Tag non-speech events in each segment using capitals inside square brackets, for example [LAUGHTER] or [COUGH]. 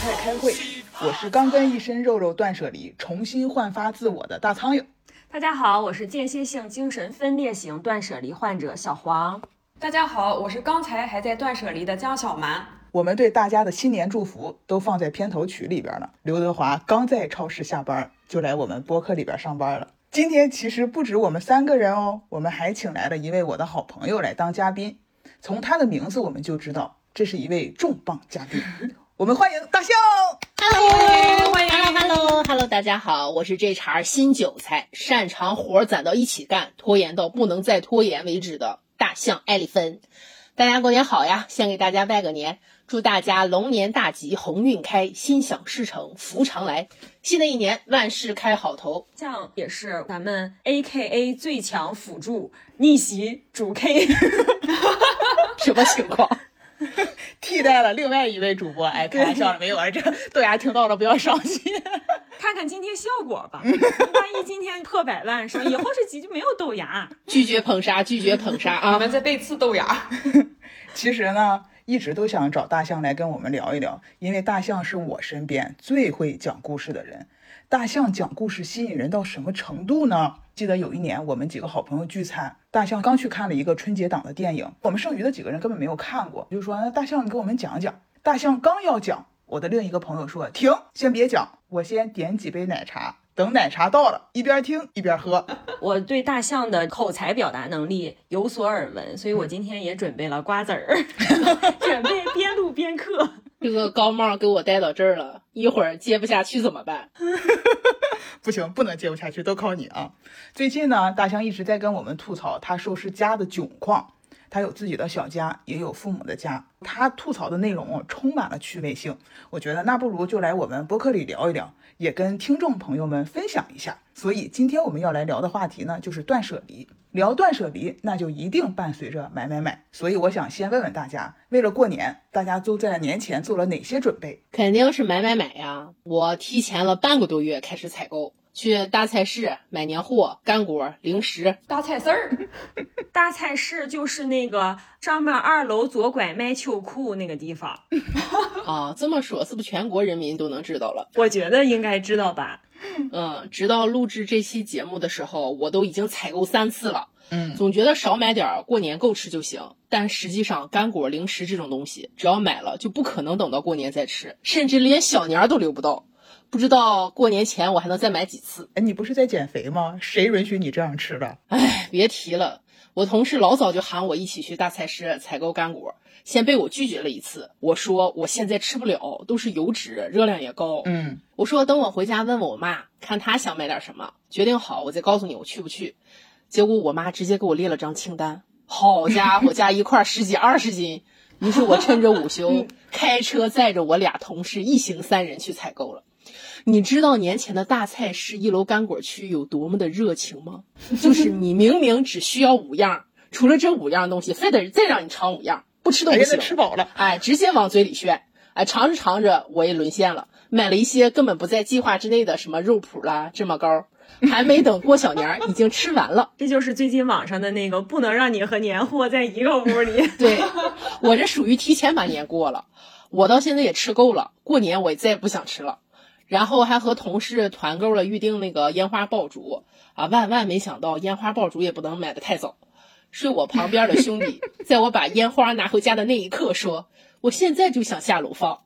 是韭菜开会，我是刚跟一身肉肉断舍离，重新焕发自我的大苍蝇。大家好，我是间歇性精神分裂型断舍离患者小黄。大家好，我是刚才还在断舍离的江小蛮。我们对大家的新年祝福都放在片头曲里边了。刘德华刚在超市下班，就来我们播客里边上班了。今天其实不止我们三个人哦，我们还请来了一位我的好朋友来当嘉宾。从他的名字我们就知道，这是一位重磅嘉宾。我们欢迎大象。Hello，欢迎 Hello，Hello，大家好，我是这茬新韭菜，擅长活攒到一起干，拖延到不能再拖延为止的大象艾丽芬。大家过年好呀！先给大家拜个年，祝大家龙年大吉，鸿运开，心想事成，福常来。新的一年万事开好头。酱也是咱们 A K A 最强辅助逆袭主 K，[LAUGHS] 什么情况？[LAUGHS] 替代了另外一位主播，哎，开玩笑了没有啊？这豆芽听到了不要伤心。[LAUGHS] 看看今天效果吧。万一今天破百万，说以后这集就没有豆芽。拒绝捧杀，拒绝捧杀啊！[LAUGHS] 我！们在背刺豆芽，其实呢，一直都想找大象来跟我们聊一聊，因为大象是我身边最会讲故事的人。大象讲故事吸引人到什么程度呢？记得有一年我们几个好朋友聚餐，大象刚去看了一个春节档的电影，我们剩余的几个人根本没有看过，就说那大象你给我们讲讲。大象刚要讲，我的另一个朋友说停，先别讲，我先点几杯奶茶，等奶茶到了，一边听一边喝。[LAUGHS] 我对大象的口才表达能力有所耳闻，所以我今天也准备了瓜子儿，[LAUGHS] 准备边录边嗑。这个高帽给我戴到这儿了，一会儿接不下去怎么办？[LAUGHS] 不行，不能接不下去，都靠你啊！最近呢，大象一直在跟我们吐槽他收拾家的窘况。他有自己的小家，也有父母的家。他吐槽的内容充满了趣味性。我觉得那不如就来我们播客里聊一聊，也跟听众朋友们分享一下。所以今天我们要来聊的话题呢，就是断舍离。聊断舍离，那就一定伴随着买买买。所以我想先问问大家，为了过年，大家都在年前做了哪些准备？肯定是买买买呀！我提前了半个多月开始采购，去大菜市买年货、干果、零食。大菜市儿，[LAUGHS] 大菜市就是那个上面二楼左拐卖秋裤那个地方，[LAUGHS] 啊，这么说是不是全国人民都能知道了？我觉得应该知道吧。嗯，直到录制这期节目的时候，我都已经采购三次了。嗯，总觉得少买点儿，过年够吃就行。但实际上，干果、零食这种东西，只要买了，就不可能等到过年再吃，甚至连小年儿都留不到。不知道过年前我还能再买几次。哎，你不是在减肥吗？谁允许你这样吃的？哎，别提了，我同事老早就喊我一起去大菜市采购干果，先被我拒绝了一次。我说我现在吃不了，都是油脂，热量也高。嗯，我说等我回家问问我妈，看她想买点什么，决定好我再告诉你我去不去。结果我妈直接给我列了张清单，好家伙，[LAUGHS] 加一块儿十几二十斤。于是我趁着午休 [LAUGHS] 开车载着我俩同事一行三人去采购了。你知道年前的大菜市一楼干果区有多么的热情吗？就是你明明只需要五样，除了这五样东西，非得再让你尝五样，不吃都不行那。吃饱了。哎，直接往嘴里炫。哎，尝着尝着我也沦陷了，买了一些根本不在计划之内的什么肉脯啦、芝麻糕，还没等过小年儿，已经吃完了。这就是最近网上的那个不能让你和年货在一个屋里。对我这属于提前把年过了，我到现在也吃够了，过年我也再也不想吃了。然后还和同事团购了预定那个烟花爆竹啊，万万没想到烟花爆竹也不能买的太早。睡我旁边的兄弟，[LAUGHS] 在我把烟花拿回家的那一刻说：“我现在就想下楼放。”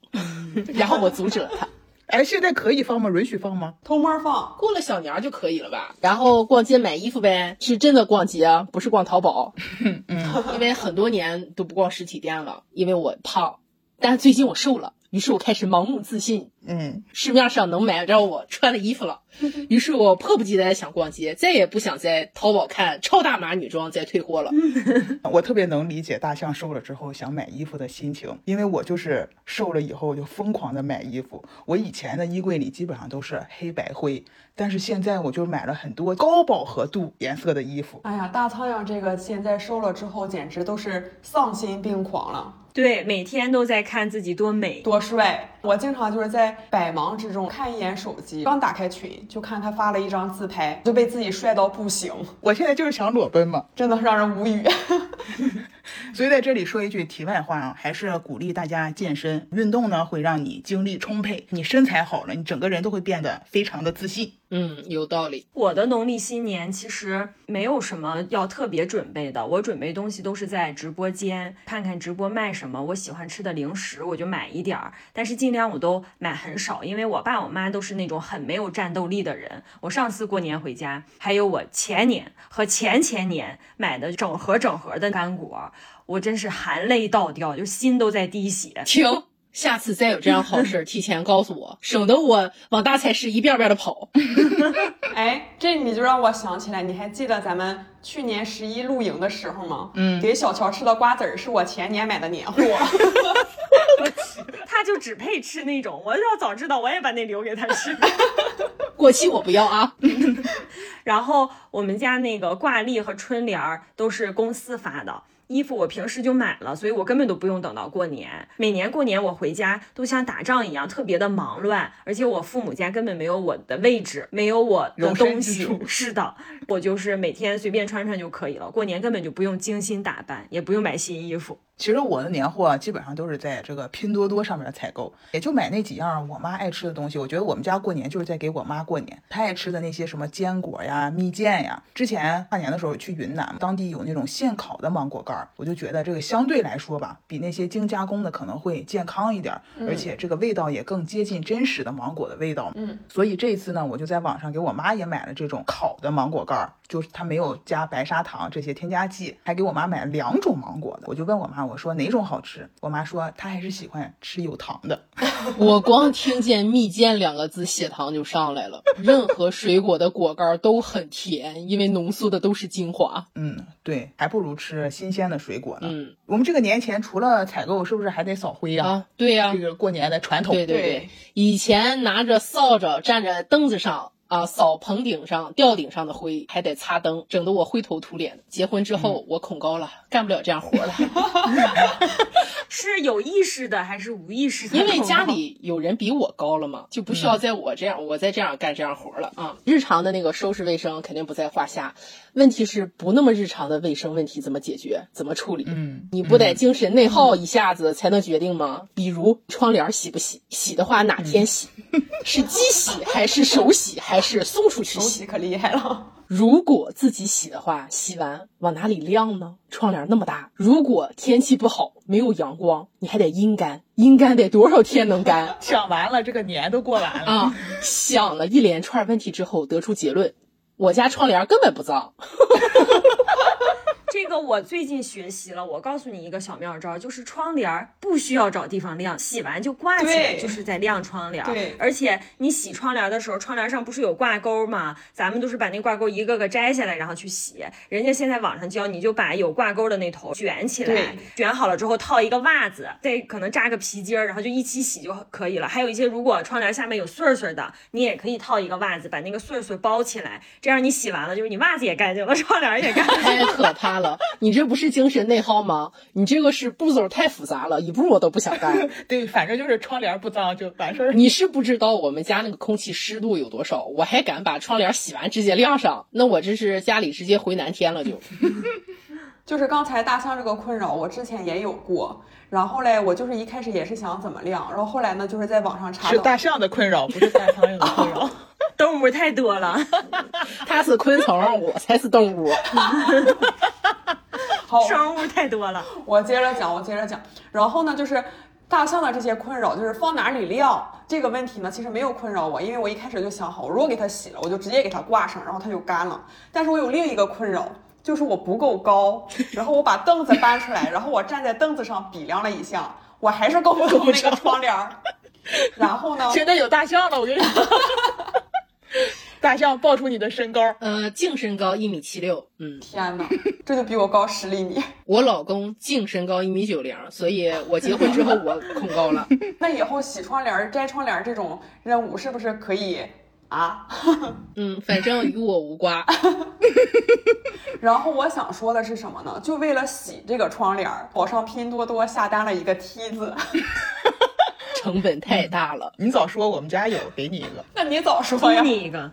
然后我阻止了他。哎，现在可以放吗？允许放吗？偷摸放。过了小年儿就可以了吧？然后逛街买衣服呗，是真的逛街啊，不是逛淘宝。嗯，因为很多年都不逛实体店了，因为我胖，但最近我瘦了，于是我开始盲目自信，嗯，市面上能买着我穿的衣服了，[LAUGHS] 于是我迫不及待想逛街，再也不想在淘宝看超大码女装再退货了。[LAUGHS] 我特别能理解大象瘦了之后想买衣服的心情，因为我就是瘦了以后就疯狂的买衣服。我以前的衣柜里基本上都是黑白灰，但是现在我就买了很多高饱和度颜色的衣服。哎呀，大苍蝇这个现在瘦了之后，简直都是丧心病狂了，对，每天都在看自己多美。多帅！我经常就是在百忙之中看一眼手机，刚打开群就看他发了一张自拍，就被自己帅到不行，我现在就是想裸奔嘛。真的让人无语。[LAUGHS] 所以在这里说一句题外话啊，还是鼓励大家健身运动呢，会让你精力充沛，你身材好了，你整个人都会变得非常的自信。嗯，有道理。我的农历新年其实没有什么要特别准备的，我准备东西都是在直播间看看直播卖什么，我喜欢吃的零食我就买一点儿，但是尽量我都买很少，因为我爸我妈都是那种很没有战斗力的人。我上次过年回家，还有我前年和前前年买的整盒整盒的干果，我真是含泪倒掉，就心都在滴血。停。下次再有这样好事儿，提前告诉我，[LAUGHS] 省得我往大菜市一遍遍的跑。[LAUGHS] 哎，这你就让我想起来，你还记得咱们去年十一露营的时候吗？嗯，给小乔吃的瓜子儿是我前年买的年货。[LAUGHS] 他就只配吃那种，我要早知道我也把那留给他吃。过期我不要啊。然后我们家那个挂历和春联儿都是公司发的。衣服我平时就买了，所以我根本都不用等到过年。每年过年我回家都像打仗一样，特别的忙乱，而且我父母家根本没有我的位置，没有我的东西。是的，我就是每天随便穿穿就可以了。过年根本就不用精心打扮，也不用买新衣服。其实我的年货基本上都是在这个拼多多上面采购，也就买那几样我妈爱吃的东西。我觉得我们家过年就是在给我妈过年，她爱吃的那些什么坚果呀、蜜饯呀。之前跨年的时候去云南，当地有那种现烤的芒果干，我就觉得这个相对来说吧，比那些精加工的可能会健康一点，而且这个味道也更接近真实的芒果的味道。嗯，所以这一次呢，我就在网上给我妈也买了这种烤的芒果干，就是它没有加白砂糖这些添加剂，还给我妈买了两种芒果的。我就问我妈，我说哪种好？吃，我妈说她还是喜欢吃有糖的。[LAUGHS] 我光听见“蜜饯”两个字，血糖就上来了。任何水果的果干都很甜，因为浓缩的都是精华。嗯，对，还不如吃新鲜的水果呢。嗯，我们这个年前除了采购，是不是还得扫灰呀？啊，对呀，这个过年的传统。对对对，以前拿着扫帚站在凳子上。啊，扫棚顶上、吊顶上的灰，还得擦灯，整得我灰头土脸的。结婚之后，我恐高了，干不了这样活了。[LAUGHS] [LAUGHS] 是有意识的还是无意识的？因为家里有人比我高了嘛，就不需要在我这样，我再这样干这样活了啊。日常的那个收拾卫生肯定不在话下，问题是不那么日常的卫生问题怎么解决？怎么处理？嗯，你不得精神内耗一下子才能决定吗？比如窗帘洗不洗？洗的话哪天洗？[LAUGHS] 是机洗还是手洗？还是送出去洗？可厉害了。如果自己洗的话，洗完往哪里晾呢？窗帘那么大，如果天气不好，没有阳光，你还得阴干，阴干得多少天能干？[LAUGHS] 想完了，这个年都过完了啊！想了一连串问题之后，得出结论：我家窗帘根本不脏。[LAUGHS] 这个我最近学习了，我告诉你一个小妙招，就是窗帘不需要找地方晾，洗完就挂起来，就是在晾窗帘。对，而且你洗窗帘的时候，窗帘上不是有挂钩吗？咱们都是把那挂钩一个个摘下来，然后去洗。人家现在网上教你就把有挂钩的那头卷起来，卷好了之后套一个袜子，再可能扎个皮筋儿，然后就一起洗就可以了。还有一些如果窗帘下面有穗穗的，你也可以套一个袜子，把那个穗穗包起来，这样你洗完了就是你袜子也干净了，[LAUGHS] 窗帘也干净。太可怕了。你这不是精神内耗吗？你这个是步骤太复杂了，一步我都不想干。对，反正就是窗帘不脏就完事儿。你是不知道我们家那个空气湿度有多少，我还敢把窗帘洗完直接晾上，那我这是家里直接回南天了就。[LAUGHS] 就是刚才大象这个困扰，我之前也有过。然后嘞，我就是一开始也是想怎么晾，然后后来呢，就是在网上查。是大象的困扰，不是大苍蝇的困扰。[LAUGHS] 动物太多了，[LAUGHS] 它是昆虫，我才是动物。[LAUGHS] 好，生物太多了。我接着讲，我接着讲。然后呢，就是大象的这些困扰，就是放哪里晾这个问题呢，其实没有困扰我，因为我一开始就想好，如果给它洗了，我就直接给它挂上，然后它就干了。但是我有另一个困扰，就是我不够高，然后我把凳子搬出来，然后我站在凳子上比量了一下，我还是够不够那个窗帘儿。然后呢？[LAUGHS] 现在有大象了，我跟你说。[LAUGHS] 大象报出你的身高，呃，净身高一米七六，嗯，天哪，这就比我高十厘米。我老公净身高一米九零，所以我结婚之后我恐高了。[LAUGHS] 那以后洗窗帘、摘窗帘这种任务是不是可以啊？[LAUGHS] 嗯，反正与我无关。然后我想说的是什么呢？就为了洗这个窗帘，我上拼多多下单了一个梯子。成本太大了，你早说，我们家有，给你一个。那你早说呀，给你一个。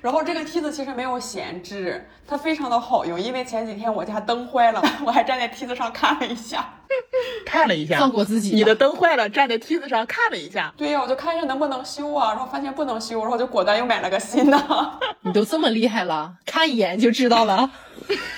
然后这个梯子其实没有闲置，它非常的好用，因为前几天我家灯坏了，[LAUGHS] 我还站在梯子上看了一下。[LAUGHS] 看了一下，放过自己你的灯坏了，站在梯子上看了一下。对呀、我就看一下能不能修啊，然后发现不能修，然后就果断又买了个新的，[LAUGHS] 你都这么厉害了，看一眼就知道了，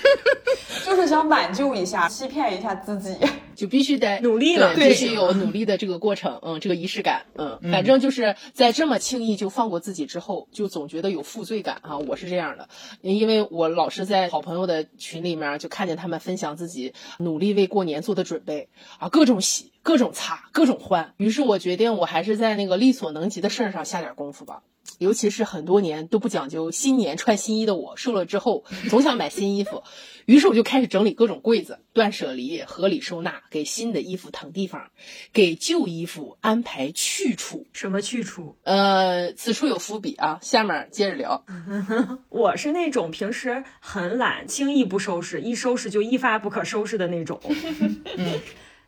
[LAUGHS] 就是想挽救一下，欺骗一下自己。就必须得努力了。对，必须有努力的这个过程，嗯，这个仪式感，嗯，反正就是在这么轻易就放过自己之后，就总觉得有负罪感啊，我是这样的，因为我老是在好朋友的群里面就看见他们分享自己努力为过年做的准备啊，各种洗。各种擦，各种换，于是我决定，我还是在那个力所能及的事儿上下点功夫吧。尤其是很多年都不讲究新年穿新衣的我，瘦了之后 [LAUGHS] 总想买新衣服，于是我就开始整理各种柜子，断舍离，合理收纳，给新的衣服腾地方，给旧衣服安排去处。什么去处？呃，此处有伏笔啊，下面接着聊。[LAUGHS] 我是那种平时很懒，轻易不收拾，一收拾就一发不可收拾的那种。[LAUGHS] 嗯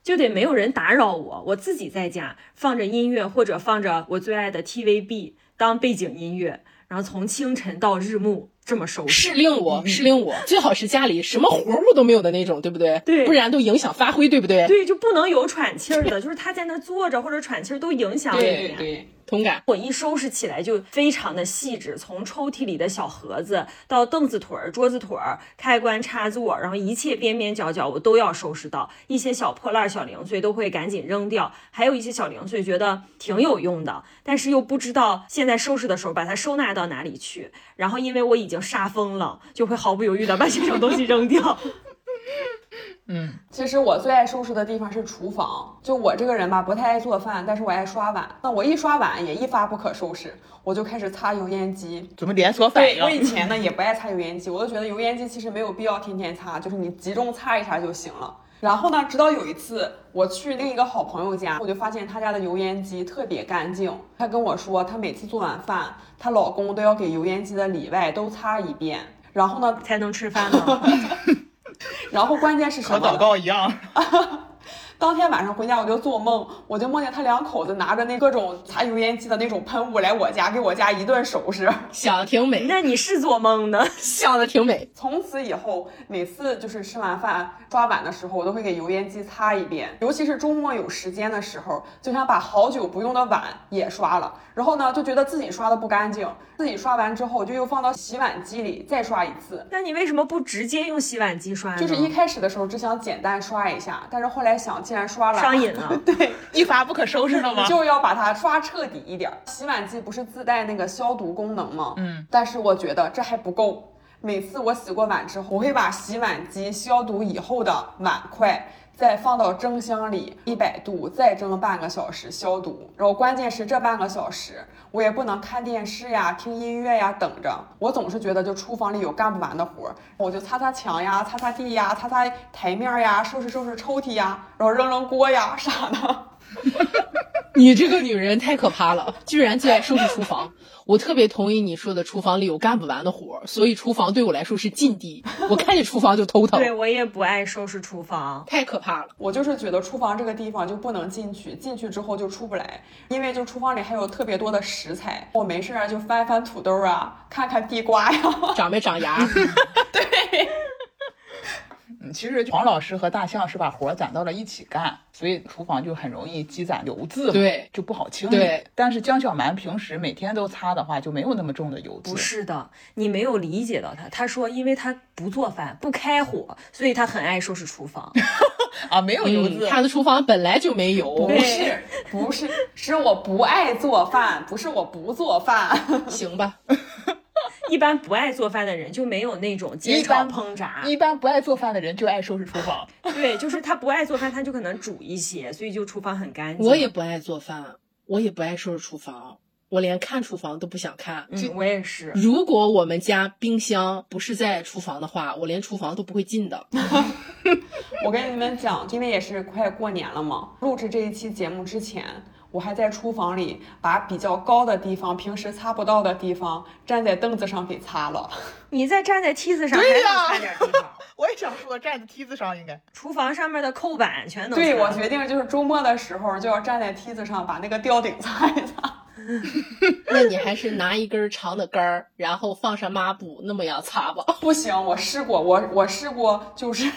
就得没有人打扰我，我自己在家放着音乐或者放着我最爱的 TVB 当背景音乐，然后从清晨到日暮这么收拾。是令我，是令我，最好是家里什么活物都没有的那种，对不对？对不然都影响发挥，对不对？对，就不能有喘气儿的，就是他在那坐着或者喘气儿都影响你。对，同感。我一收拾起来就非常的细致，从抽屉里的小盒子到凳子腿儿、桌子腿儿、开关插座，然后一切边边角角我都要收拾到。一些小破烂、小零碎都会赶紧扔掉，还有一些小零碎觉得挺有用的，但是又不知道现在收拾的时候把它收纳到哪里去。然后因为我已经杀疯了，就会毫不犹豫的把这种东西扔掉。[LAUGHS] 嗯，其实我最爱收拾的地方是厨房。就我这个人吧，不太爱做饭，但是我爱刷碗。那我一刷碗也一发不可收拾，我就开始擦油烟机。怎么连锁反应，我以？前呢也不爱擦油烟机，我都觉得油烟机其实没有必要天天擦，就是你集中擦一擦就行了。然后呢，直到有一次我去另一个好朋友家，我就发现他家的油烟机特别干净。她跟我说，她每次做完饭，她老公都要给油烟机的里外都擦一遍。然后呢，才能吃饭呢？[LAUGHS] 然后关键是什么和祷？告一样。[LAUGHS] 当天晚上回家我就做梦，我就梦见他两口子拿着那各种擦油烟机的那种喷雾来我家，给我家一顿收拾。想的挺美，那你是做梦呢？想的挺美。从此以后，每次就是吃完饭刷碗的时候，我都会给油烟机擦一遍。尤其是周末有时间的时候，就想把好久不用的碗也刷了。然后呢，就觉得自己刷的不干净，自己刷完之后就又放到洗碗机里再刷一次。那你为什么不直接用洗碗机刷呢？就是一开始的时候只想简单刷一下，但是后来想，既然刷了，上瘾了。[LAUGHS] 对，一发不可收拾了吗？[LAUGHS] 就要把它刷彻底一点儿。洗碗机不是自带那个消毒功能吗？嗯，但是我觉得这还不够。每次我洗过碗之后，我会把洗碗机消毒以后的碗筷再放到蒸箱里，一百度再蒸半个小时消毒。然后关键是这半个小时，我也不能看电视呀、听音乐呀，等着。我总是觉得就厨房里有干不完的活儿，我就擦擦墙呀、擦擦地呀、擦擦台面呀、收拾收拾抽屉呀，然后扔扔锅呀啥的。[LAUGHS] 你这个女人太可怕了，居然最爱收拾厨房。我特别同意你说的，厨房里有干不完的活儿，所以厨房对我来说是禁地。我看见厨房就头疼，对我也不爱收拾厨房。太可怕了。我就是觉得厨房这个地方就不能进去，进去之后就出不来，因为就厨房里还有特别多的食材，我没事儿就翻翻土豆啊，看看地瓜呀。长没长牙？[LAUGHS] 嗯，其实黄老师和大象是把活儿攒到了一起干，所以厨房就很容易积攒油渍，对就不好清理。对，但是江小蛮平时每天都擦的话，就没有那么重的油渍。不是的，你没有理解到他。他说，因为他不做饭，不开火，所以他很爱收拾厨房。[LAUGHS] 啊，没有油渍。嗯，他的厨房本来就没油不。是，不是，[LAUGHS] 是我不爱做饭，不是我不做饭。行吧，[LAUGHS] [LAUGHS] 一般不爱做饭的人就没有那种煎炒烹炸。一般不爱做饭的人就爱收拾厨房。对，就是他不爱做饭，他就可能煮一些，所以就厨房很干净。我也不爱做饭，我也不爱收拾厨房，我连看厨房都不想看。嗯，我也是。如果我们家冰箱不是在厨房的话，我连厨房都不会进的。[LAUGHS] 我跟你们讲，因为也是快过年了嘛，录制这一期节目之前，我还在厨房里把比较高的地方、平时擦不到的地方，站在凳子上给擦了。[LAUGHS] 你再站在梯子上，还对呀能擦点地方。[LAUGHS] 我也想说，站在梯子上应该。厨房上面的扣板全能擦。对，我决定就是周末的时候就要站在梯子上把那个吊顶擦一擦。[LAUGHS] 那你还是拿一根长的杆儿，然后放上抹布，那么样擦吧。不行，我试过，我我试过，就是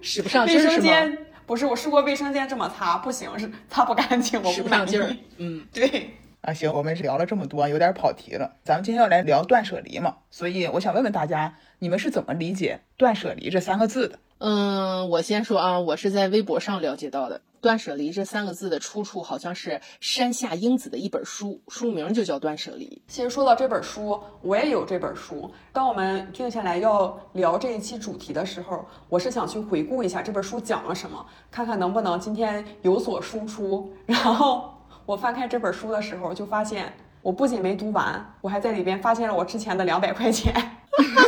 使不上卫劲儿是吗？不是我试过卫生间这么擦，不行，[LAUGHS] 是擦不干净，我使不上满劲儿意。。嗯，[LAUGHS] 对，啊，行，我们聊了这么多，有点跑题了。咱们今天要来聊断舍离嘛，所以我想问问大家，你们是怎么理解“断舍离”这三个字的？嗯，我先说啊，我是在微博上了解到的。断舍离这三个字的出处好像是山下英子的一本书，书名就叫《断舍离其实说到这本书，我也有这本书。当我们定下来要聊这一期主题的时候，我是想去回顾一下这本书讲了什么，看看能不能今天有所输出。然后我翻开这本书的时候，就发现我不仅没读完，我还在里边发现了我之前的两百块钱。[LAUGHS]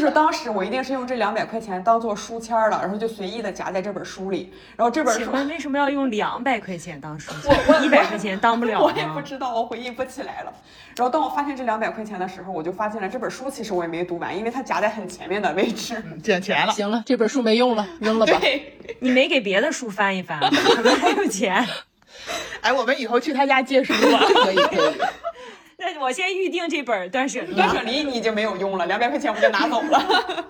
就是当时我一定是用这两百块钱当做书签儿了，然后就随意的夹在这本书里。然后这本书为什么要用两百块钱当书我我签？一百块钱当不了我也不？知道，我回忆不起来了。然后当我发现这两百块钱的时候，我就发现了这本书其实我也没读完，因为它夹在很前面的位置。嗯，捡钱》。了。行了，这本书没用了，扔了吧。对，你没给别的书翻一翻吗？[LAUGHS] 可能还有钱。哎，我们以后去他家借书吧。可 [LAUGHS] 以可以。那我先预定这本《断舍离》。断舍离你已经没有用了，两百块钱我就拿走了。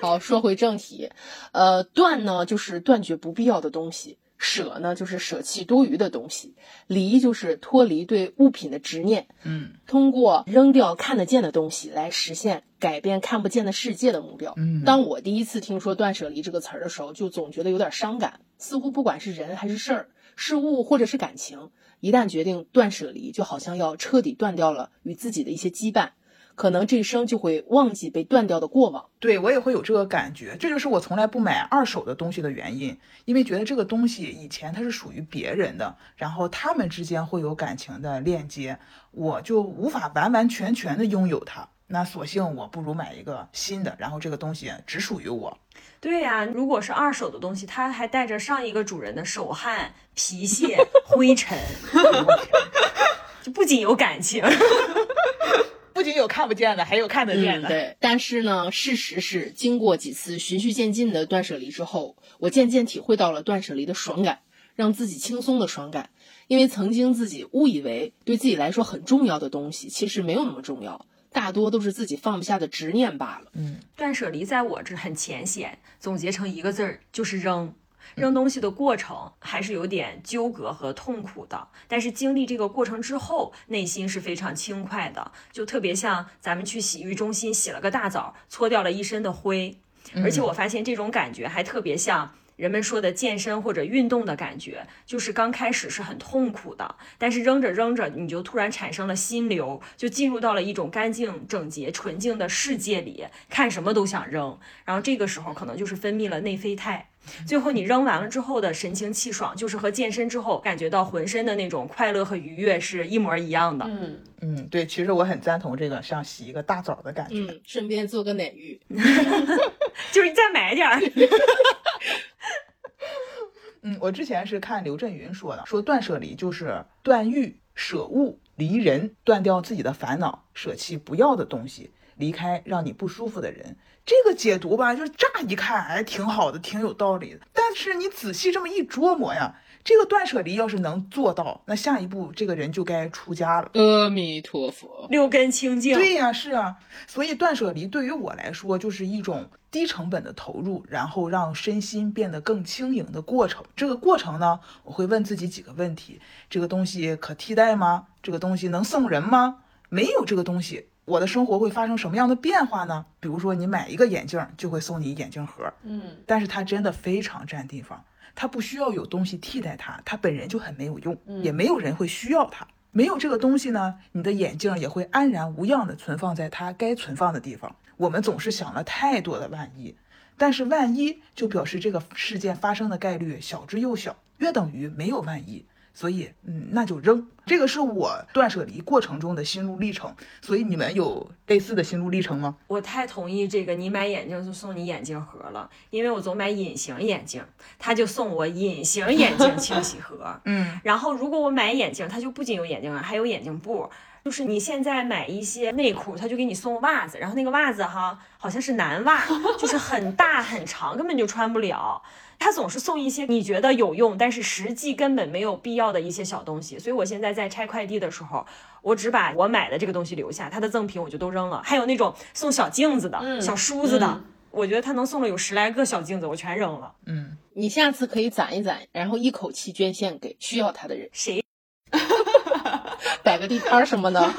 [LAUGHS] 好，说回正题，呃，断呢就是断绝不必要的东西，舍呢就是舍弃多余的东西，离就是脱离对物品的执念。嗯通过扔掉看得见的东西来实现改变看不见的世界的目标。嗯当我第一次听说“断舍离”这个词儿的时候，就总觉得有点伤感，似乎不管是人还是事儿、事物或者是感情，一旦决定断舍离，就好像要彻底断掉了与自己的一些羁绊，可能这一生就会忘记被断掉的过往。对我也会有这个感觉，这就是我从来不买二手的东西的原因，因为觉得这个东西以前它是属于别人的，然后他们之间会有感情的链接，我就无法完完全全的拥有它。那索性我不如买一个新的，然后这个东西只属于我。对呀、如果是二手的东西，它还带着上一个主人的手汗、皮屑、[LAUGHS] 灰尘，就不仅有感情。[LAUGHS] 不仅有看不见的，还有看得见嗯，的。对。但是呢，事实是，经过几次循序渐进的断舍离之后，我渐渐体会到了断舍离的爽感，让自己轻松的爽感。因为曾经自己误以为对自己来说很重要的东西，其实没有那么重要，大多都是自己放不下的执念罢了。嗯断舍离在我这很浅显，总结成一个字儿就是扔。扔东西的过程还是有点纠葛和痛苦的，但是经历这个过程之后，内心是非常轻快的，就特别像咱们去洗浴中心洗了个大澡，搓掉了一身的灰，而且我发现这种感觉还特别像。人们说的健身或者运动的感觉，就是刚开始是很痛苦的，但是扔着扔着，你就突然产生了心流，就进入到了一种干净、整洁、纯净的世界里，看什么都想扔。然后这个时候可能就是分泌了内啡肽，最后你扔完了之后的神清气爽，就是和健身之后感觉到浑身的那种快乐和愉悦是一模一样的。嗯，嗯，对，其实我很赞同这个像洗一个大澡的感觉。嗯，顺便做个奶浴。[LAUGHS] [LAUGHS] 就是再买点儿，[LAUGHS] 嗯，我之前是看刘震云说的，说断舍离就是断欲、舍物、离人，断掉自己的烦恼，舍弃不要的东西，离开让你不舒服的人。这个解读吧，就是乍一看，哎，挺好的，挺有道理的。但是你仔细这么一琢磨呀，这个断舍离要是能做到，那下一步这个人就该出家了。阿弥陀佛。六根清净。对呀，是啊，所以断舍离对于我来说就是一种低成本的投入，然后让身心变得更轻盈的过程。这个过程呢，我会问自己几个问题：这个东西可替代吗？这个东西能送人吗？没有这个东西，我的生活会发生什么样的变化呢？比如说，你买一个眼镜就会送你眼镜盒，嗯，但是它真的非常占地方，它不需要有东西替代它，它本人就很没有用，也没有人会需要它。没有这个东西呢，你的眼镜也会安然无恙地存放在它该存放的地方。我们总是想了太多的万一，但是万一就表示这个事件发生的概率小之又小，约等于没有万一。所以，嗯，那就扔。这个是我断舍离过程中的心路历程，所以你们有类似的心路历程吗？我太同意这个，你买眼镜就送你眼镜盒了，因为我总买隐形眼镜，他就送我隐形眼镜清洗盒。[LAUGHS] 嗯，然后如果我买眼镜，它就不仅有眼镜盒，还有眼镜布。就是你现在买一些内裤，他就给你送袜子，然后那个袜子哈好像是男袜，就是很大很长，根本就穿不了。他总是送一些你觉得有用，但是实际根本没有必要的一些小东西。所以我现在在拆快递的时候，我只把我买的这个东西留下，他的赠品我就都扔了。还有那种送小镜子的、小梳子的，嗯我觉得他能送了有十来个小镜子，我全扔了。嗯，你下次可以攒一攒，然后一口气捐献给需要它的人，谁？[LAUGHS] 摆个地摊儿什么的。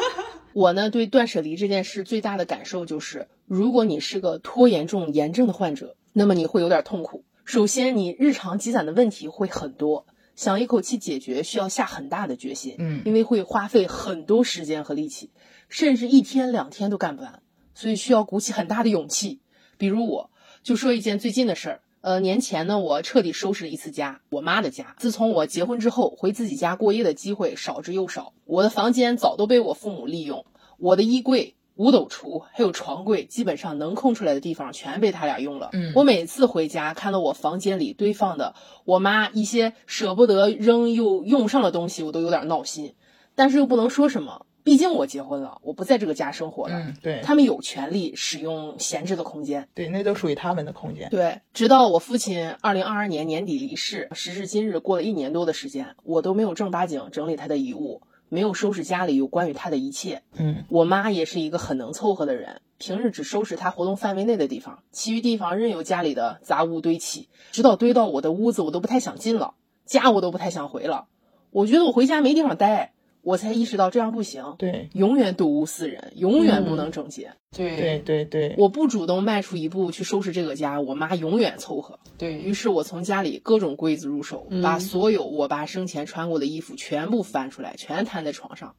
我呢，对断舍离这件事最大的感受就是，如果你是个拖延症炎症的患者，那么你会有点痛苦。首先，你日常积攒的问题会很多，想一口气解决需要下很大的决心，嗯因为会花费很多时间和力气，甚至一天两天都干不完，所以需要鼓起很大的勇气。比如我，就说一件最近的事儿。呃，年前呢，我彻底收拾了一次家，我妈的家。自从我结婚之后，回自己家过夜的机会少之又少。我的房间早都被我父母利用，我的衣柜、五斗橱还有床柜，基本上能空出来的地方全被他俩用了。嗯我每次回家看到我房间里堆放的我妈一些舍不得扔又用上的东西，我都有点闹心，但是又不能说什么，毕竟我结婚了，我不在这个家生活了。嗯，对，他们有权利使用闲置的空间。对，那都属于他们的空间。对，直到我父亲二零二二年年底离世，时至今日过了一年多的时间，我都没有正儿八经整理他的遗物，没有收拾家里有关于他的一切。嗯我妈也是一个很能凑合的人，平日只收拾她活动范围内的地方，其余地方任由家里的杂物堆砌，直到堆到我的屋子，我都不太想进了，家我都不太想回了。我觉得我回家没地方待，我才意识到这样不行，对永远睹物思人，永远不能整洁。对对对对，我不主动迈出一步去收拾这个家，我妈永远凑合。对于，是我从家里各种柜子入手，嗯把所有我爸生前穿过的衣服全部翻出来，全摊在床上，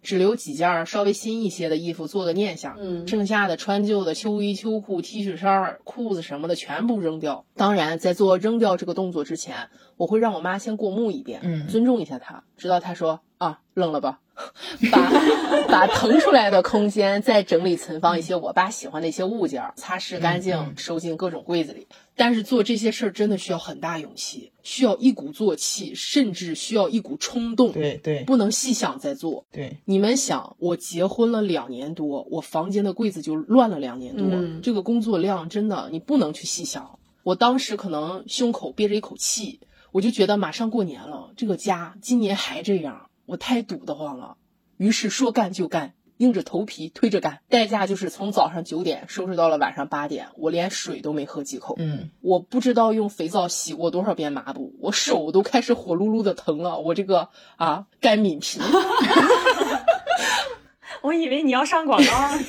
只留几件儿稍微新一些的衣服做个念想。嗯剩下的穿旧的秋衣秋裤、T 恤衫儿、裤子什么的全部扔掉。当然，在做扔掉这个动作之前，我会让我妈先过目一遍，嗯尊重一下她，直到她说啊扔了吧，把把腾出来的空间再整理存放一些我爸喜欢的一些物件儿，擦拭干净，收进各种柜子里。但是做这些事儿真的需要很大勇气，需要一鼓作气，甚至需要一股冲动，对对不能细想再做。对，你们想，我结婚了两年多，我房间的柜子就乱了两年多，嗯这个工作量真的你不能去细想。我当时可能胸口憋着一口气，我就觉得马上过年了，这个家今年还这样，我太堵得慌了。于是说干就干，硬着头皮推着干，代价就是从早上九点收拾到了晚上八点，我连水都没喝几口。嗯我不知道用肥皂洗过多少遍抹布，我手都开始火噜噜的疼了。我这个啊干敏皮。[LAUGHS] 我以为你要上广告呢。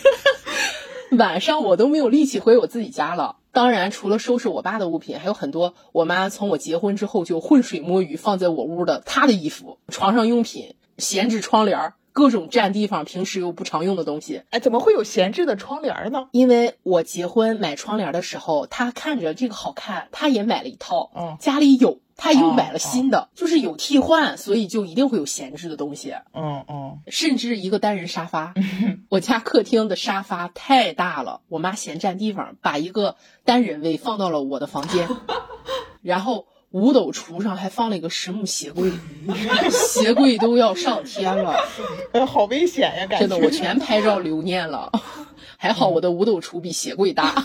[LAUGHS] 晚上我都没有力气回我自己家了。当然，除了收拾我爸的物品，还有很多我妈从我结婚之后就浑水摸鱼放在我屋的她的衣服、床上用品、闲置窗帘儿，各种占地方、平时又不常用的东西。哎，怎么会有闲置的窗帘呢？因为我结婚买窗帘的时候，她看着这个好看，她也买了一套，嗯家里有，她又买了新的，就是有替换，所以就一定会有闲置的东西。嗯嗯甚至一个单人沙发。[LAUGHS] 我家客厅的沙发太大了，我妈嫌占地方，把一个单人位放到了我的房间，[LAUGHS] 然后五斗橱上还放了一个实木鞋柜，[LAUGHS] 鞋柜都要上天了，哎，好危险呀，感觉真的，我全拍照留念了。还好我的五斗橱比鞋柜大。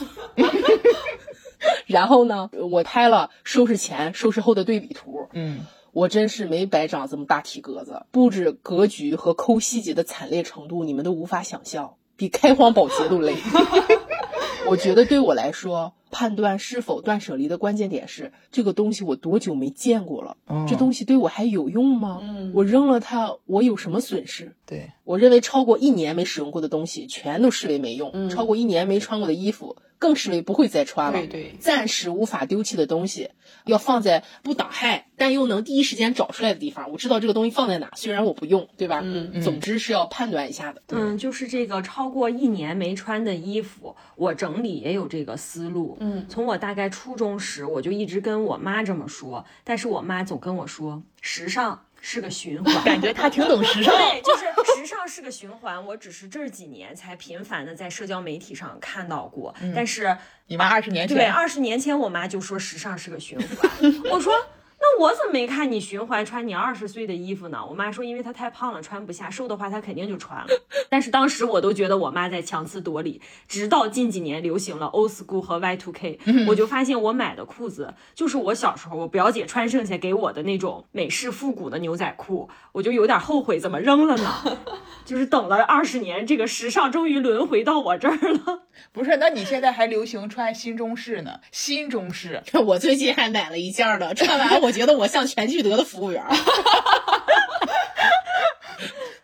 [LAUGHS] 然后呢，我拍了收拾前、收拾后的对比图。嗯我真是没白长这么大体格子，布置格局和抠细节的惨烈程度，你们都无法想象，比开荒保洁都累。[LAUGHS] 我觉得对我来说，判断是否断舍离的关键点是这个东西我多久没见过了，嗯这东西对我还有用吗？嗯我扔了它，我有什么损失？对，我认为超过一年没使用过的东西，全都视为没用；嗯超过一年没穿过的衣服，更视为不会再穿了。对对暂时无法丢弃的东西，要放在不挡害但又能第一时间找出来的地方。我知道这个东西放在哪，虽然我不用，对吧？嗯嗯总之是要判断一下的。嗯，就是这个超过一年没穿的衣服，我整理也有这个思路。嗯，从我大概初中时，我就一直跟我妈这么说，但是我妈总跟我说，时尚是个循环。感觉他挺懂时尚。对，就是时尚是个循环。我只是这几年才频繁的在社交媒体上看到过，但是你妈二十年前对二十年前我妈就说时尚是个循环，[LAUGHS] 我说。那我怎么没看你循环穿你二十岁的衣服呢？我妈说，因为她太胖了穿不下，瘦的话她肯定就穿了。[LAUGHS] 但是当时我都觉得我妈在强词夺理。直到近几年流行了 old school 和 Y two K，我就发现我买的裤子就是我小时候我表姐穿剩下给我的那种美式复古的牛仔裤，我就有点后悔怎么扔了呢？[LAUGHS] 就是等了二十年，这个时尚终于轮回到我这儿了。不是，那你现在还流行穿新中式呢？新中式，[LAUGHS] 我最近还买了一件呢，穿完我觉得我像全聚德的服务员。[LAUGHS]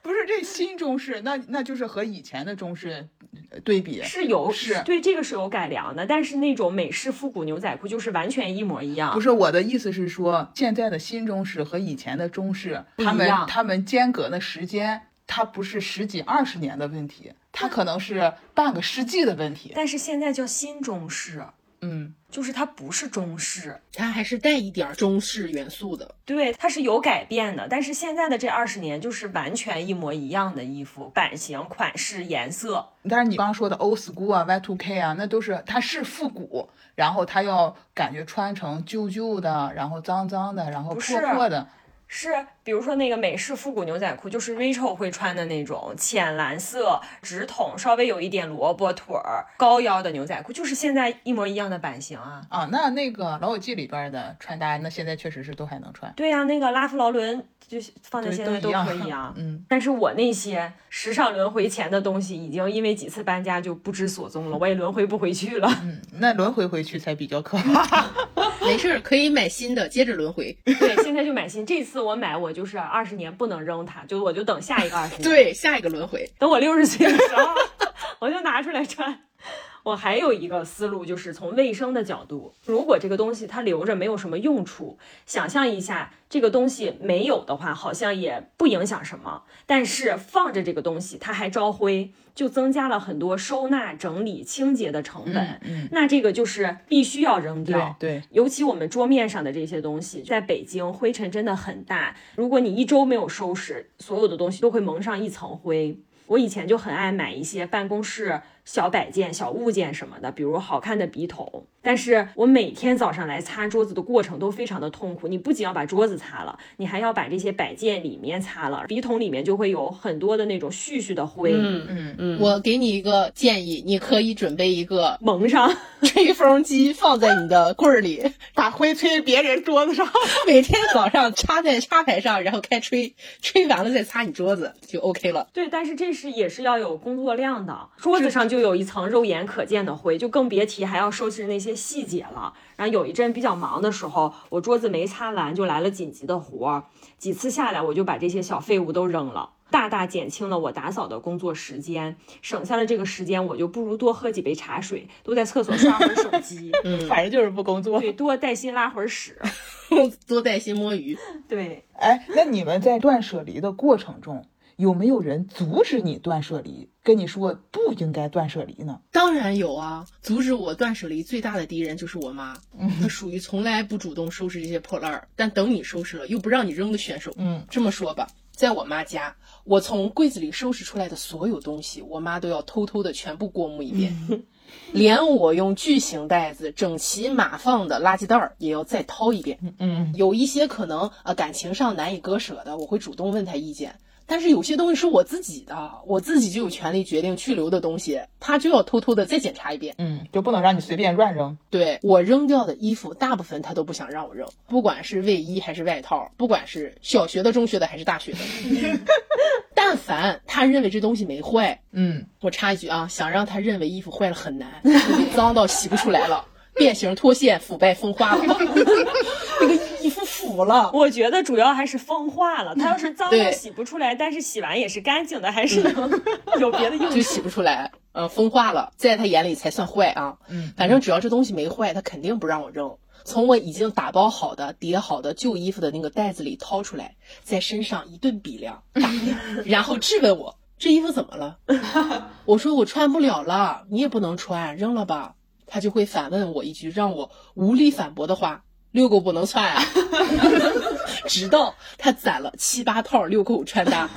不是这新中式，那那就是和以前的中式呃对比是有是对这个是有改良的，但是那种美式复古牛仔裤就是完全一模一样。不是我的意思是说，现在的新中式和以前的中式，他们样他们间隔的时间，它不是十几二十年的问题，它可能是半个世纪的问题。但是现在叫新中式，嗯，就是它不是中式，它还是带一点中式元素的。对，它是有改变的。但是现在的这二十年就是完全一模一样的衣服，版型、款式、颜色。但是你刚刚说的 old school 啊、Y two K 啊，那都是它是复古，然后它要感觉穿成旧旧的，然后脏脏的，然后破破的。是，比如说那个美式复古牛仔裤，就是 Rachel 会穿的那种浅蓝色、直筒，稍微有一点萝卜腿儿、高腰的牛仔裤，就是现在一模一样的版型啊。啊，那那个《老友记》里边的穿搭，那现在确实是都还能穿。对呀、那个拉夫劳伦就是放在对现在都可以啊。[LAUGHS] 嗯，但是我那些时尚轮回前的东西，已经因为几次搬家就不知所踪了，我也轮回不回去了。嗯，那轮回回去才比较可怕。[LAUGHS] 没事儿，可以买新的，接着轮回。对，现在就买新。这次我买，我就是二十年不能扔它，就我就等下一个二十 [LAUGHS] 年。对，下一个轮回。等我六十岁的时候，我就拿出来穿。我还有一个思路，就是从卫生的角度，如果这个东西它留着没有什么用处，想象一下，这个东西没有的话，好像也不影响什么。但是放着这个东西，它还招灰，就增加了很多收纳、整理、清洁的成本。嗯，那这个就是必须要扔掉。对对，尤其我们桌面上的这些东西，在北京灰尘真的很大。如果你一周没有收拾，所有的东西都会蒙上一层灰。我以前就很爱买一些办公室小摆件、小物件什么的，比如好看的笔筒。但是我每天早上来擦桌子的过程都非常的痛苦。你不仅要把桌子擦了，你还要把这些摆件里面擦了，笔筒里面就会有很多的那种絮絮的灰，嗯嗯嗯，我给你一个建议，你可以准备一个蒙上。吹风机放在你的柜儿里，把灰吹别人桌子上。[LAUGHS] 每天早上插在插排上，然后开吹，吹完了再擦你桌子就 OK 了。对，但是这是也是要有工作量的，桌子上就有一层肉眼可见的灰，就更别提还要收拾那些细节了。然后有一阵比较忙的时候，我桌子没擦完，就来了紧急的活儿，几次下来我就把这些小废物都扔了。大大减轻了我打扫的工作时间，省下了这个时间，我就不如多喝几杯茶水，多在厕所刷会儿手机，[LAUGHS] 嗯反正就是不工作。对，多带薪拉会儿屎，[LAUGHS] 多带薪摸鱼。对。哎，那你们在断舍离的过程中，有没有人阻止你断舍离，跟你说不应该断舍离呢？当然有啊！阻止我断舍离最大的敌人就是我妈，她属于从来不主动收拾这些破烂儿，但等你收拾了又不让你扔的选手。嗯，这么说吧，在我妈家，我从柜子里收拾出来的所有东西，我妈都要偷偷的全部过目一遍，[LAUGHS] 连我用巨型袋子整齐码放的垃圾袋儿也要再掏一遍。嗯，有一些可能呃感情上难以割舍的，我会主动问他意见。但是有些东西是我自己的，我自己就有权利决定去留的东西，他就要偷偷的再检查一遍。嗯，就不能让你随便乱扔。对我扔掉的衣服，大部分他都不想让我扔，不管是卫衣还是外套，不管是小学的、中学的还是大学的，[LAUGHS] 但凡他认为这东西没坏，嗯，我插一句啊，想让他认为衣服坏了很难，脏到洗不出来了，变形脱线、腐败风化了，[LAUGHS] [LAUGHS] 那个衣服腐了。我觉得主要还是风化了。它要是脏了洗不出来，但是洗完也是干净的，还是能 [LAUGHS] 有别的用处。就洗不出来，嗯，风化了，在他眼里才算坏啊。嗯，反正只要这东西没坏，他肯定不让我扔。从我已经打包好的、叠好的旧衣服的那个袋子里掏出来，在身上一顿比量，打量，[LAUGHS] 然后质问我这衣服怎么了？[LAUGHS] 我说我穿不了了，你也不能穿，扔了吧。他就会反问我一句让我无力反驳的话：“遛狗不能穿啊！” [LAUGHS] 直到他攒了七八套遛狗穿搭，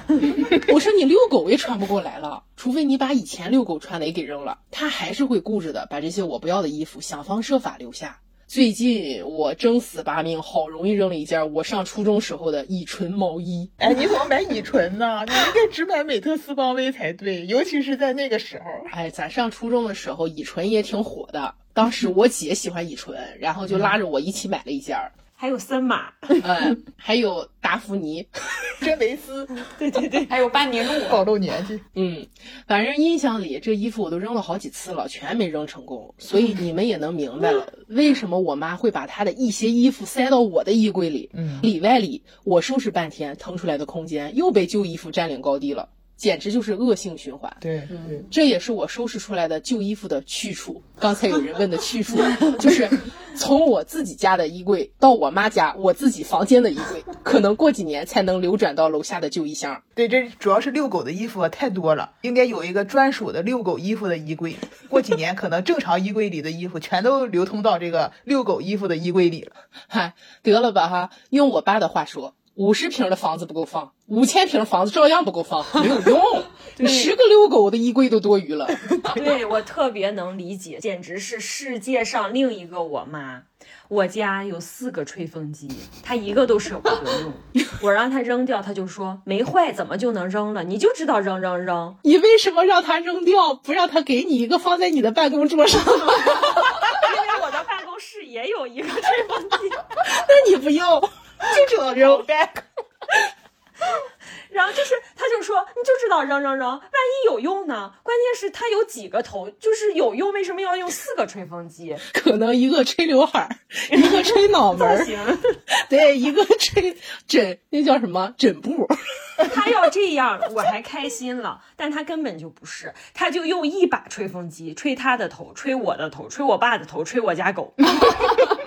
我说你遛狗也穿不过来了，除非你把以前遛狗穿的也给扔了。他还是会固执的把这些我不要的衣服想方设法留下。最近我争死拔命，好容易扔了一件我上初中时候的乙醇毛衣。哎，你怎么买乙醇呢？你应该只买美特斯邦威才对，尤其是在那个时候。哎，咱上初中的时候，乙醇也挺火的。当时我姐喜欢乙醇，然后就拉着我一起买了一件儿。还有森马，嗯，还有达芙妮，[LAUGHS] 真维斯，对对对，还有班尼路，暴露年纪。嗯，反正印象里这衣服我都扔了好几次了，全没扔成功。所以你们也能明白了，为什么我妈会把她的一些衣服塞到我的衣柜里，嗯。里外里我收拾半天，腾出来的空间又被旧衣服占领高地了，简直就是恶性循环。对对，这也是我收拾出来的旧衣服的去处。刚才有人问的去处，[LAUGHS] 就是从我自己家的衣柜到我妈家我自己房间的衣柜，可能过几年才能流转到楼下的旧衣箱。对，这主要是遛狗的衣服啊太多了，应该有一个专属的遛狗衣服的衣柜。过几年，可能正常衣柜里的衣服全都流通到这个遛狗衣服的衣柜里了。嗨，得了吧哈！用我爸的话说，五十平的房子不够放，五千平房子照样不够放，没有 [LAUGHS] 用。你十个遛狗的衣柜都多余了。对我特别能理解，简直是世界上另一个我妈。我家有四个吹风机，她一个都舍不得用。我让她扔掉，她就说没坏，怎么就能扔了？你就知道扔扔扔。你为什么让她扔掉，不让她给你一个放在你的办公桌上？[LAUGHS] 因为我的办公室也有一个吹风机，[LAUGHS] 那你不要，就知道扔。[LAUGHS] 然后就是他就说你就知道扔扔扔，万一有用呢？关键是它有几个头，就是有用，为什么要用四个吹风机？可能一个吹刘海儿，[LAUGHS] 一个吹脑门儿。[LAUGHS] 对，一个吹枕，那叫什么枕布？他要这样，我还开心了。但他根本就不是，他就用一把吹风机吹他的头，吹我的头，吹我爸的头，吹我家狗，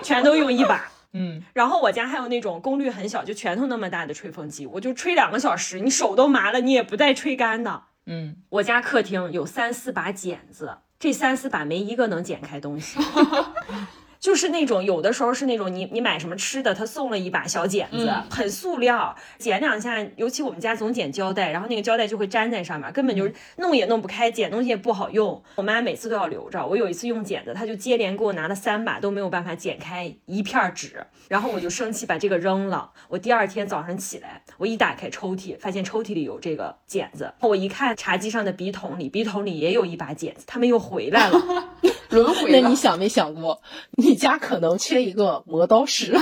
全都用一把。嗯，然后我家还有那种功率很小，就拳头那么大的吹风机，我就吹两个小时，你手都麻了，你也不带吹干的。嗯，我家客厅有三四把剪子，这三四把没一个能剪开东西。[LAUGHS] 就是那种有的时候是那种你你买什么吃的，他送了一把小剪子，很塑料，剪两下，尤其我们家总剪胶带，然后那个胶带就会粘在上面，根本就是弄也弄不开，剪东西也不好用。我妈每次都要留着。我有一次用剪子，她就接连给我拿了三把，都没有办法剪开一片纸，然后我就生气把这个扔了。我第二天早上起来，我一打开抽屉，发现抽屉里有这个剪子，我一看茶几上的笔筒里，笔筒里也有一把剪子，他们又回来了。[LAUGHS] 轮回了 [LAUGHS] 那你想没想过，你家可能缺一个磨刀石？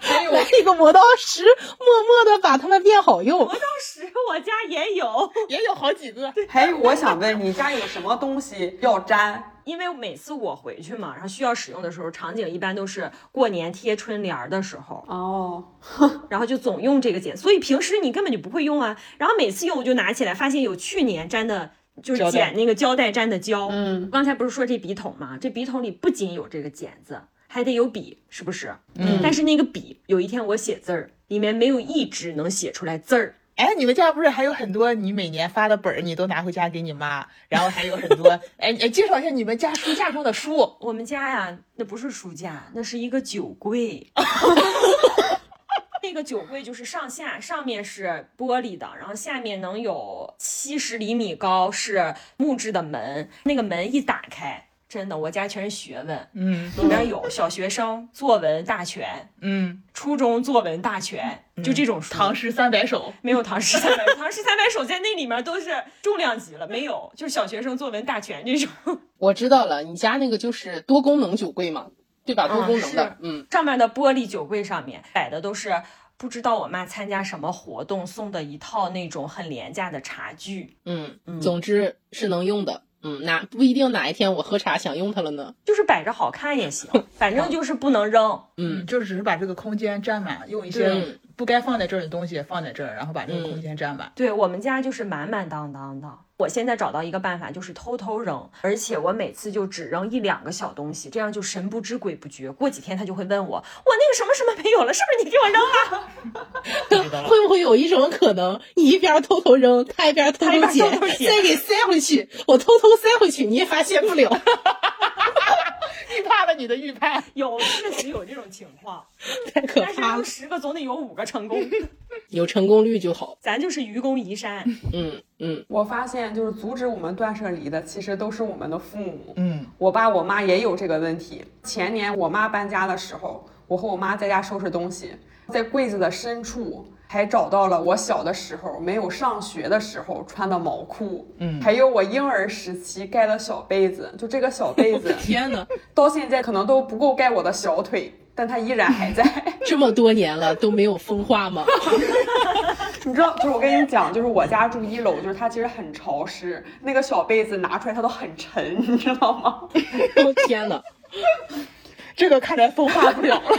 还有来一个磨刀石，默默的把它们变好用。磨刀石我家也有，也有好几个。还有，我想问你家有什么东西要粘？因为每次我回去嘛，然后需要使用的时候，场景一般都是过年贴春联儿的时候，哦，[LAUGHS] 然后就总用这个剪，所以平时你根本就不会用啊。然后每次用我就拿起来，发现有去年粘的，就是剪那个胶带粘的胶。嗯，刚才不是说这笔筒吗？这笔筒里不仅有这个剪子，还得有笔，是不是？嗯但是那个笔，有一天我写字儿，里面没有一支能写出来字儿。哎，你们家不是还有很多你每年发的本儿，你都拿回家给你妈，然后还有很多，[LAUGHS] 哎，哎，介绍一下你们家书架上的书。我们家呀，那不是书架，那是一个酒柜。[LAUGHS] 那个酒柜就是上下，上面是玻璃的，然后下面能有七十厘米高，是木质的门。那个门一打开，真的，我家全是学问，嗯里面有小学生作文大全、嗯，初中作文大全，就这种书。唐诗三百首。没有唐诗三百，唐诗三百首在那里面都是重量级了，没有，就是小学生作文大全这种。我知道了，你家那个就是多功能酒柜嘛，对吧？多功能是的，嗯，上面的玻璃酒柜上面摆的都是不知道我妈参加什么活动送的一套那种很廉价的茶具，嗯，总之是能用的。嗯，哪不一定哪一天我喝茶想用它了呢？就是摆着好看也行，反正就是不能扔。嗯，就只是把这个空间占满，用一些对不该放在这儿的东西放在这儿，然后把这个嗯空间占满。对我们家就是满满当当的。我现在找到一个办法，就是偷偷扔，而且我每次就只扔一两个小东西，这样就神不知鬼不觉。过几天他就会问我，我那个什么什么没有了，是不是你给我扔了？[LAUGHS] 会不会有一种可能，你一边偷偷扔，他一边偷偷捡再给塞回去，我偷偷塞回去，你也发现不了。[LAUGHS] 预判了你的预判。有确实有这种情况，[LAUGHS] 太可但是怕了，有十个总得有五个成功，[LAUGHS] 有成功率就好。咱就是愚公移山。[LAUGHS] 嗯嗯，我发现就是阻止我们断舍离的，其实都是我们的父母。嗯，我爸我妈也有这个问题。前年我妈搬家的时候，我和我妈在家收拾东西，在柜子的深处还找到了我小的时候没有上学的时候穿的毛裤，嗯还有我婴儿时期盖的小被子。就这个小被 [LAUGHS] 子，天哪，到现在可能都不够盖我的小腿，但它依然还在。[LAUGHS] 这么多年了都没有风化吗？[LAUGHS] 你知道，就是我跟你讲，就是我家住一楼，就是它其实很潮湿，那个小被子拿出来它都很沉，你知道吗？哦天哪，这个看来风化不了了。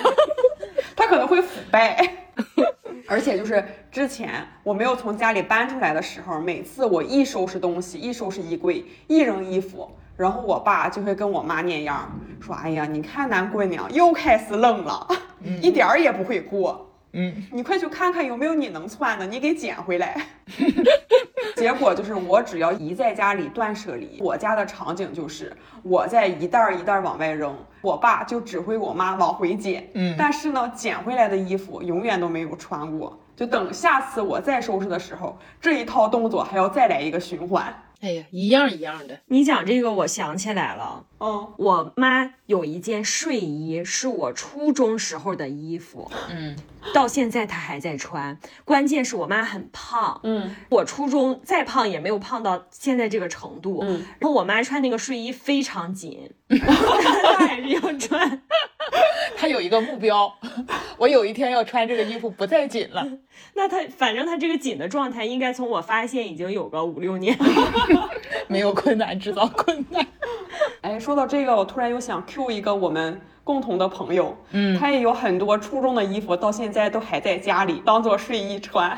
它可能会腐败。[LAUGHS] 而且就是之前我没有从家里搬出来的时候，每次我一收拾东西，一收拾衣柜，一扔衣服，然后我爸就会跟我妈念样说：“哎呀，你看咱闺娘又开始愣了，[LAUGHS] 一点儿也不会过。”嗯，你快去看看有没有你能穿的，你给捡回来。[LAUGHS] 结果就是我只要一在家里断舍离，我家的场景就是我在一袋儿一袋儿往外扔，我爸就指挥我妈往回捡。嗯但是呢，捡回来的衣服永远都没有穿过。就等下次我再收拾的时候，这一套动作还要再来一个循环。哎呀，一样一样的。你讲这个，我想起来了，哦，我妈有一件睡衣是我初中时候的衣服，嗯，到现在她还在穿。关键是我妈很胖，嗯，我初中再胖也没有胖到现在这个程度。嗯，然后我妈穿那个睡衣非常紧，[LAUGHS] 她还是要穿。[LAUGHS] 他有一个目标，[LAUGHS] 我有一天要穿这个衣服不再紧了。[LAUGHS] 那他反正他这个紧的状态，应该从我发现已经有个五六年。没有困难制造困难。哎，说到这个，我突然又想 Q 一个我们共同的朋友，嗯他也有很多初中的衣服，到现在都还在家里当做睡衣穿。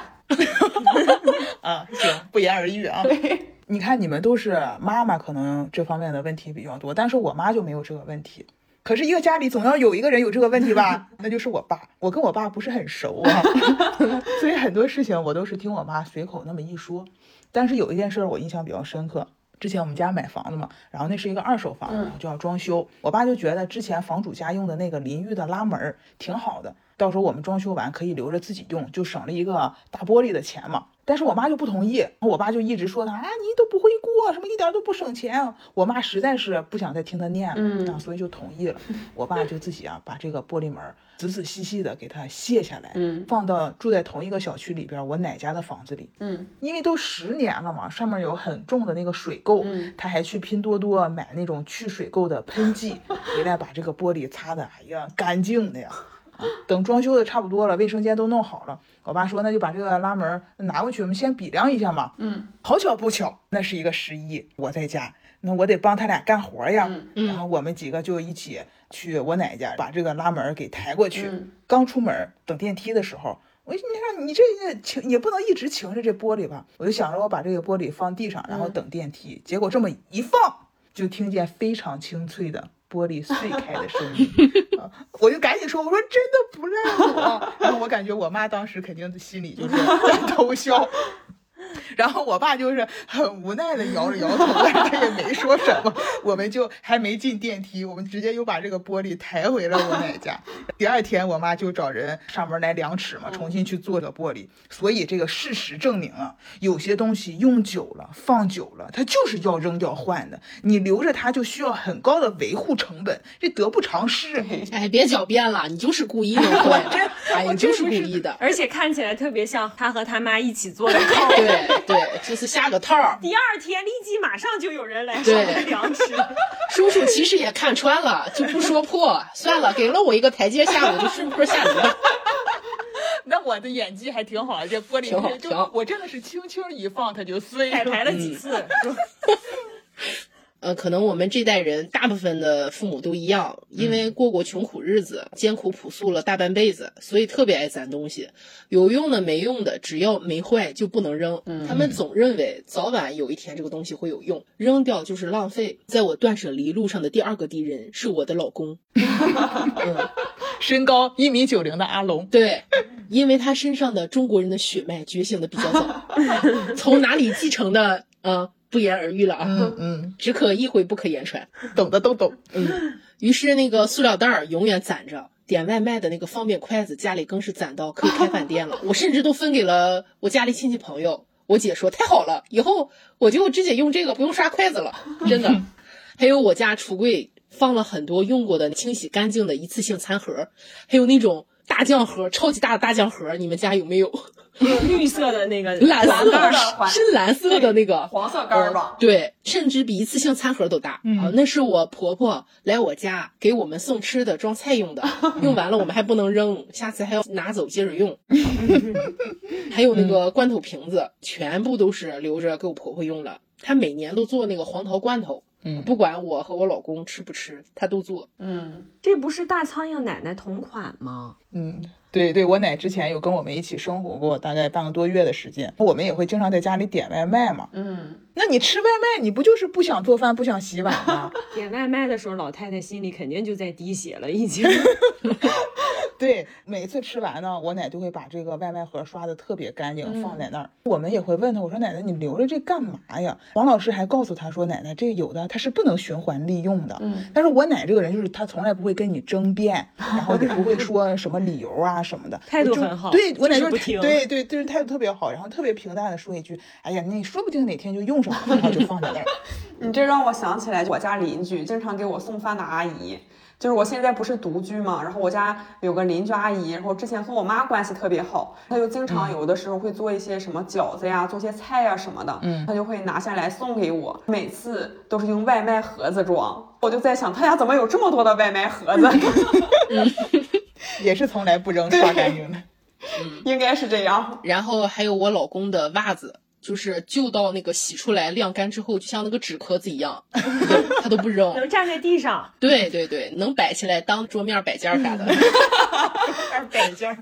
啊，行，不言而喻啊。对你看，你们都是妈妈，可能这方面的问题比较多，但是我妈就没有这个问题。可是，一个家里总要有一个人有这个问题吧？[LAUGHS] 那就是我爸。我跟我爸不是很熟啊，[LAUGHS] 所以很多事情我都是听我妈随口那么一说。但是有一件事儿我印象比较深刻。之前我们家买房子嘛，然后那是一个二手房，然后就要装修。我爸就觉得之前房主家用的那个淋浴的拉门儿挺好的，到时候我们装修完可以留着自己用，就省了一个大玻璃的钱嘛。但是我妈就不同意，我爸就一直说他啊，你都不会过，什么一点都不省钱啊。我妈实在是不想再听他念了，嗯啊，所以就同意了。[LAUGHS] 我爸就自己啊把这个玻璃门仔仔细细的给它卸下来，嗯放到住在同一个小区里边我奶家的房子里。嗯因为都十年了嘛，上面有很重的那个水垢，嗯他还去拼多多买那种去水垢的喷剂，[LAUGHS] 回来把这个玻璃擦的，哎呀，干净的呀。啊，等装修的差不多了，卫生间都弄好了，我爸说那就把这个拉门儿拿过去，我们先比量一下嘛。嗯好巧不巧，那是一个十一，我在家，那我得帮他俩干活呀。嗯然后我们几个就一起去我奶家，把这个拉门儿给抬过去。嗯刚出门儿等电梯的时候，我就你看你这个擎也不能一直擎着这玻璃吧，我就想着我把这个玻璃放地上，然后等电梯。结果这么一放，就听见非常清脆的玻璃碎开的声音，[LAUGHS] 我就赶紧说，我说真的不赖我。[LAUGHS] 然后我感觉我妈当时肯定心里就是在 [LAUGHS] 偷笑。然后我爸就是很无奈的摇着摇头，但是他也没说什么。我们就还没进电梯，我们直接又把这个玻璃抬回了我奶家。第二天，我妈就找人上门来量尺嘛，重新去做这个玻璃。所以这个事实证明啊，有些东西用久了、放久了，它就是要扔掉换的。你留着它就需要很高的维护成本，这得不偿失。哎，别狡辩了，你就是故意弄坏的，[LAUGHS] 哎，我你就是故意的。而且看起来特别像他和他妈一起做的 [LAUGHS] 套。对对，就是下个套儿。第二天立即马上就有人来上对门量尺。叔叔其实也看穿了，就不说破，算了，给了我一个台阶下，我就顺坡下驴了。那我的演技还挺好，这玻璃就我真的是轻轻一放它就碎彩。排了几次，说 [LAUGHS] 呃，可能我们这代人大部分的父母都一样，因为过过穷苦日子，艰苦朴素了大半辈子，所以特别爱攒东西，有用的没用的，只要没坏就不能扔。他们总认为早晚有一天这个东西会有用，扔掉就是浪费。在我断舍离路上的第二个敌人是我的老公。[LAUGHS] 嗯，身高一米九零的阿龙。对，因为他身上的中国人的血脉觉醒的比较早，[LAUGHS] 从哪里继承的，呃，不言而喻了啊，嗯 [LAUGHS] 嗯，只可意会不可言传。[LAUGHS] 懂的都懂。嗯，于是那个塑料袋儿永远攒着，点外卖的那个方便筷子家里更是攒到可以开饭店了。[LAUGHS] 我甚至都分给了我家里亲戚朋友。我姐说太好了，以后我就直接用这个，不用刷筷子了，真的。还有我家橱柜放了很多用过的清洗干净的一次性餐盒，还有那种大酱盒，超级大的大酱盒，你们家有没有？绿色的那个 [LAUGHS] 蓝色的深蓝色的那个黄色杆儿吧。对，甚至比一次性餐盒都大、嗯啊！那是我婆婆来我家给我们送吃的、装菜用的，[LAUGHS] 用完了我们还不能扔，下次还要拿走接着用。[LAUGHS] 还有那个罐头瓶子，全部都是留着给我婆婆用了。她每年都做那个黄桃罐头，嗯不管我和我老公吃不吃，他都做。嗯，这不是大苍蝇奶奶同款吗？嗯，对对，我奶之前有跟我们一起生活过，大概半个多月的时间，我们也会经常在家里点外卖嘛。嗯，那你吃外卖，你不就是不想做饭、不想洗碗吗？[LAUGHS] [LAUGHS] 点外卖的时候，老太太心里肯定就在滴血了，已经。对，每次吃完呢，我奶就会把这个外卖盒刷的特别干净，放在那儿。我们也会问他，我说奶奶，你留着这干嘛呀？王老师还告诉他说，奶奶，这有的它是不能循环利用的。嗯，但是我奶这个人就是她从来不会跟你争辩，[LAUGHS] 然后也不会说什么理由啊什么的，态度很好对我奶就是对对，就是态度特别好，然后特别平淡的说一句，哎呀，你说不定哪天就用上了，然后就放在那儿。[LAUGHS] 你这让我想起来我家邻居经常给我送饭的阿姨。就是我现在不是独居嘛，然后我家有个邻居阿姨，然后之前和我妈关系特别好，她就经常有的时候会做一些什么饺子呀，做些菜呀什么的，嗯她就会拿下来送给我，每次都是用外卖盒子装。我就在想，她家怎么有这么多的外卖盒子？[LAUGHS] 也是从来不扔，刷干净的。应该是这样。然后还有我老公的袜子，就是旧到那个洗出来晾干之后，就像那个纸壳子一样，他都不扔。[LAUGHS] 能站在地上，对对对，能摆起来当桌面摆件儿啥的。[LAUGHS] 摆件儿。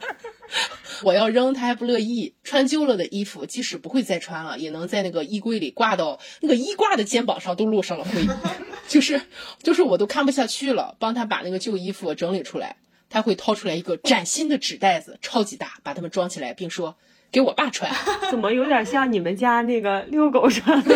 我要扔，他还不乐意。穿旧了的衣服，即使不会再穿了，也能在那个衣柜里挂到那个衣挂的肩膀上都落上了灰。[LAUGHS] 就是就是，我都看不下去了，帮他把那个旧衣服整理出来。他会掏出来一个崭新的纸袋子，超级大，把它们装起来，并说：“给我爸穿。[LAUGHS] ”怎么有点像你们家那个遛狗穿的？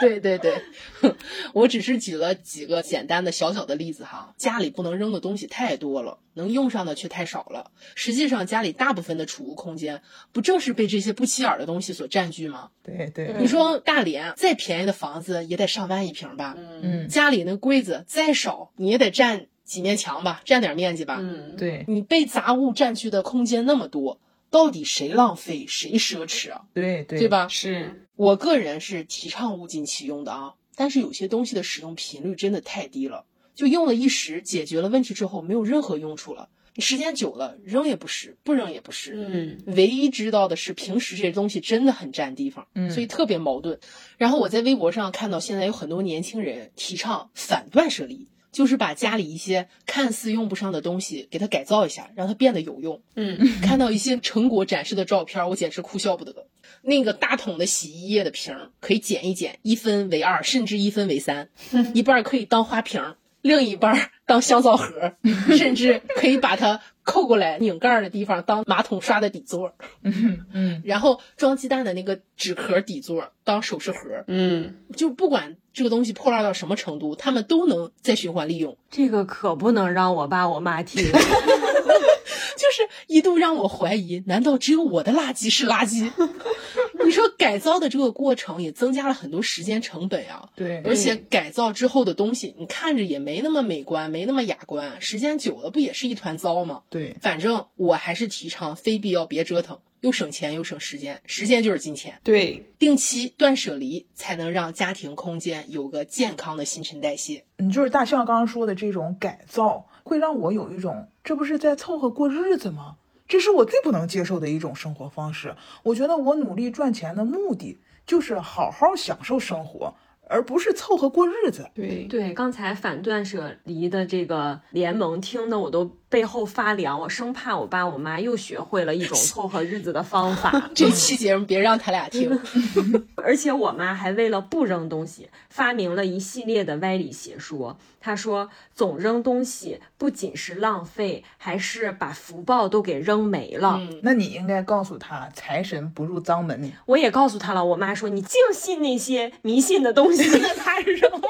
对对对对，[LAUGHS] 我只是举了几个简单的小小的例子哈。家里不能扔的东西太多了，能用上的却太少了。实际上，家里大部分的储物空间，不正是被这些不起眼的东西所占据吗？对对，你说大连再便宜的房子也得上万一平吧？嗯，家里那柜子再少，你也得占几面墙吧，占点面积吧？嗯，对你被杂物占据的空间那么多，到底谁浪费谁奢侈啊？对对对？吧？是，我个人是提倡物尽其用的啊，但是有些东西的使用频率真的太低了，就用了一时，解决了问题之后没有任何用处了。你时间久了，扔也不是，不扔也不是。嗯，唯一知道的是，平时这些东西真的很占地方，嗯所以特别矛盾。然后我在微博上看到，现在有很多年轻人提倡反断舍离，就是把家里一些看似用不上的东西给它改造一下，让它变得有用。嗯，[LAUGHS] 看到一些成果展示的照片，我简直哭笑不得。那个大桶的洗衣液的瓶儿可以剪一剪，一分为二，甚至一分为三，[LAUGHS] 一半儿可以当花瓶儿，另一半儿当香皂盒儿，[LAUGHS] 甚至可以把它扣过来拧盖儿的地方当马桶刷的底座儿，嗯然后装鸡蛋的那个纸壳底座儿当首饰盒儿，嗯，就不管这个东西破烂到什么程度，他们都能再循环利用。这个可不能让我爸我妈听。[LAUGHS] 就是一度让我怀疑，难道只有我的垃圾是垃圾？[LAUGHS] 你说改造的这个过程也增加了很多时间成本啊，对而且改造之后的东西，你看着也没那么美观，没那么雅观，时间久了不也是一团糟吗？对，反正我还是提倡非必要别折腾，又省钱又省时间，时间就是金钱。对，定期断舍离，才能让家庭空间有个健康的新陈代谢。你，就是大象刚刚说的这种改造，会让我有一种，这不是在凑合过日子吗？这是我最不能接受的一种生活方式。我觉得我努力赚钱的目的就是好好享受生活，而不是凑合过日子。对，对，刚才反断舍离的这个联盟听的我都背后发凉，我生怕我爸我妈又学会了一种凑合日子的方法。[LAUGHS] 这期节目别让他俩听。[LAUGHS] 而且我妈还为了不扔东西，发明了一系列的歪理邪说。她说，总扔东西不仅是浪费，还是把福报都给扔没了。嗯，那你应该告诉他，财神不入脏门。我也告诉她了，我妈说你净信那些迷信的东西。[LAUGHS] 那他是什么？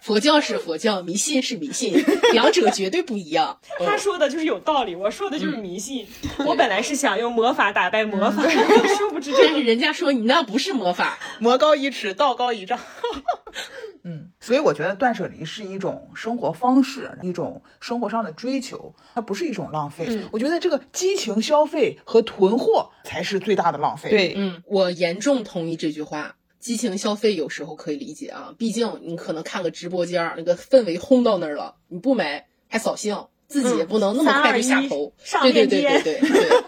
佛教是佛教，迷信是迷信，[LAUGHS] 两者绝对不一样。他说的就是有道理，我说的就是迷信。我本来是想用魔法打败魔法，[LAUGHS] 殊不知这但是人家说你那不是魔法，魔高一尺，道高一丈。[LAUGHS] 嗯，所以我觉得断舍离是一种生活方式，一种生活上的追求，它不是一种浪费。我觉得这个激情消费和囤货才是最大的浪费。，对，嗯，我严重同意这句话。激情消费有时候可以理解啊，毕竟你可能看个直播间儿，那个氛围轰到那儿了，你不买还扫兴，自己也不能那么快就下头。上对对对对对对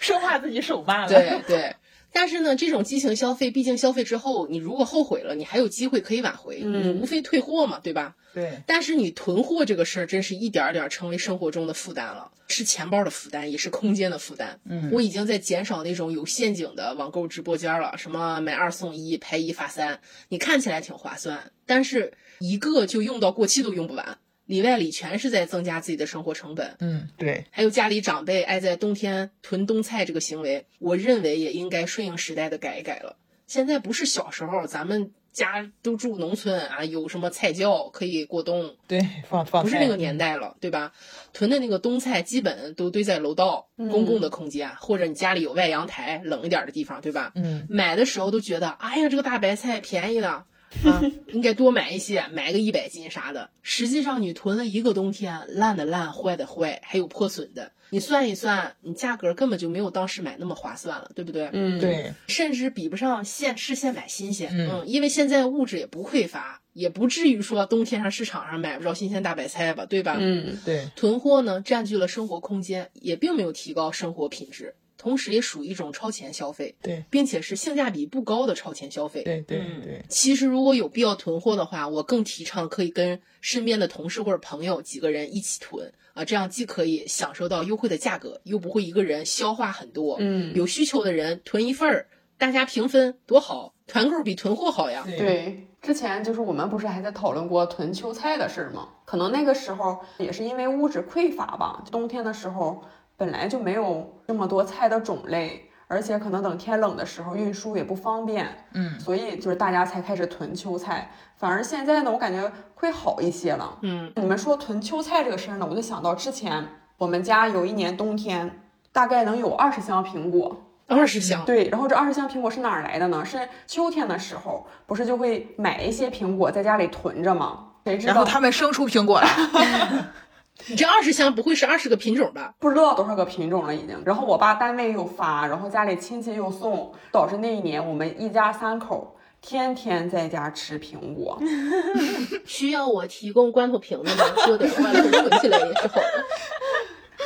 生怕自己手慢了。对对。但是呢，这种激情消费，毕竟消费之后，你如果后悔了，你还有机会可以挽回，你无非退货嘛，对吧？对但是你囤货这个事儿，真是一点儿点儿成为生活中的负担了，是钱包的负担，也是空间的负担。嗯我已经在减少那种有陷阱的网购直播间了，什么买二送一、拍一发三，你看起来挺划算，但是一个就用到过期都用不完，里外里全是在增加自己的生活成本。嗯，对，还有家里长辈爱在冬天囤冬菜这个行为，我认为也应该顺应时代的改一改了。现在不是小时候，咱们家都住农村啊，有什么菜窖可以过冬，对，放放不是那个年代了，对吧？囤的那个冬菜基本都堆在楼道、公共的空间，或者你家里有外阳台、冷一点的地方，对吧？嗯，买的时候都觉得，哎呀，这个大白菜便宜的。啊，应该多买一些，买个一百斤啥的。实际上，你囤了一个冬天，烂的烂，坏的坏，还有破损的。你算一算，你价格根本就没有当时买那么划算了，对不对？嗯，对，甚至比不上现吃现买新鲜。嗯因为现在物质也不匮乏，也不至于说冬天上市场上买不着新鲜大白菜吧，对吧？嗯，对，囤货呢，占据了生活空间，也并没有提高生活品质，同时也属于一种超前消费，对，并且是性价比不高的超前消费。对，对，嗯对，其实如果有必要囤货的话，我更提倡可以跟身边的同事或者朋友几个人一起囤啊，这样既可以享受到优惠的价格，又不会一个人消化很多。嗯有需求的人囤一份儿，大家平分多好，团购比囤货好呀。对，之前就是我们不是还在讨论过囤秋菜的事儿吗？可能那个时候也是因为物质匮乏吧，冬天的时候本来就没有这么多菜的种类，而且可能等天冷的时候运输也不方便，嗯，所以就是大家才开始囤秋菜。反而现在呢，我感觉会好一些了。嗯，你们说囤秋菜这个事儿呢，我就想到之前我们家有一年冬天，大概能有二十箱苹果。二十箱，对，然后这二十箱苹果是哪儿来的呢？是秋天的时候，不是就会买一些苹果在家里囤着吗？谁知道？然后他们生出苹果来，[LAUGHS] 你这二十箱不会是二十个品种吧？不知道多少个品种了已经。然后我爸单位又发，然后家里亲戚又送，导致那一年我们一家三口天天在家吃苹果。[LAUGHS] 需要我提供罐头瓶子吗？做点罐头存起来也是好的。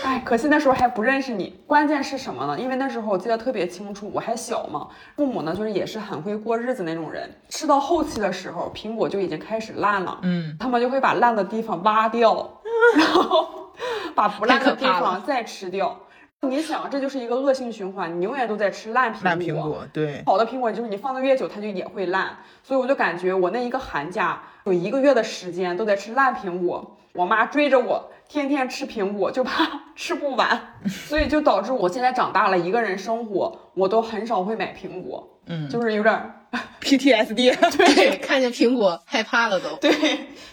哎，可惜那时候还不认识你。关键是什么呢？因为那时候我记得特别清楚，我还小嘛，父母呢就是也是很会过日子那种人。吃到后期的时候，苹果就已经开始烂了，嗯，他们就会把烂的地方挖掉，[LAUGHS] 然后把不烂的地方再吃掉。你想，这就是一个恶性循环，你永远都在吃烂苹果。烂苹果，对，好的苹果就是你放的越久，它就也会烂。所以我就感觉我那一个寒假有一个月的时间都在吃烂苹果，我妈追着我天天吃苹果，就怕吃不完，[LAUGHS] 所以就导致我现在长大了，一个人生活，我都很少会买苹果，嗯就是有点儿 [LAUGHS] PTSD，对，[LAUGHS] 看见苹果害怕了都。对，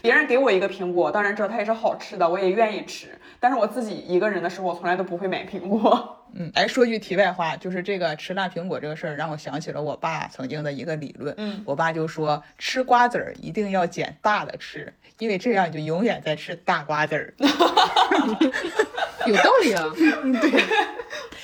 别人给我一个苹果，当然知道它也是好吃的，我也愿意吃。但是我自己一个人的时候，我从来都不会买苹果。嗯，哎，说句题外话，就是这个吃烂苹果这个事儿，让我想起了我爸曾经的一个理论。嗯，我爸就说，吃瓜子儿一定要捡大的吃，因为这样你就永远在吃大瓜子儿。[LAUGHS] 有道理啊。对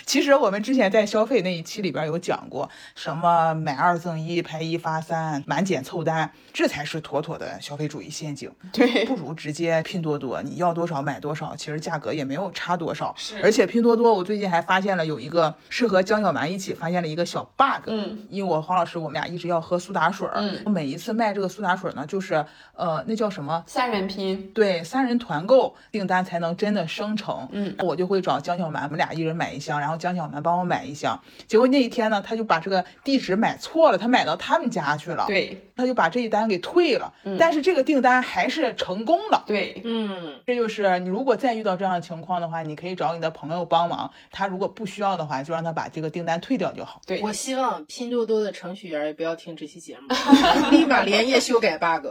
其实我们之前在消费那一期里边有讲过，什么买二赠一、拍一发三、满减凑单，这才是妥妥的消费主义陷阱。对，不如直接拼多多，你要多少买多少，其实价格也没有差多少。是而且拼多多我最近还发发现了有一个是和江小蛮一起发现了一个小 bug。嗯，因为我黄老师我们俩一直要喝苏打水儿，嗯每一次卖这个苏打水呢，就是呃那叫什么？三人拼，对，三人团购订单才能真的生成。嗯，我就会找江小蛮，我们俩一人买一箱，然后江小蛮帮我买一箱。结果那一天呢，他就把这个地址买错了，他买到他们家去了。，对他就把这一单给退了。嗯但是这个订单还是成功了。对，嗯，这就是你如果再遇到这样的情况的话，你可以找你的朋友帮忙。他如果不需要的话，就让他把这个订单退掉就好。对我希望拼多多的程序员也不要听这期节目，[LAUGHS] 立马连夜修改 bug。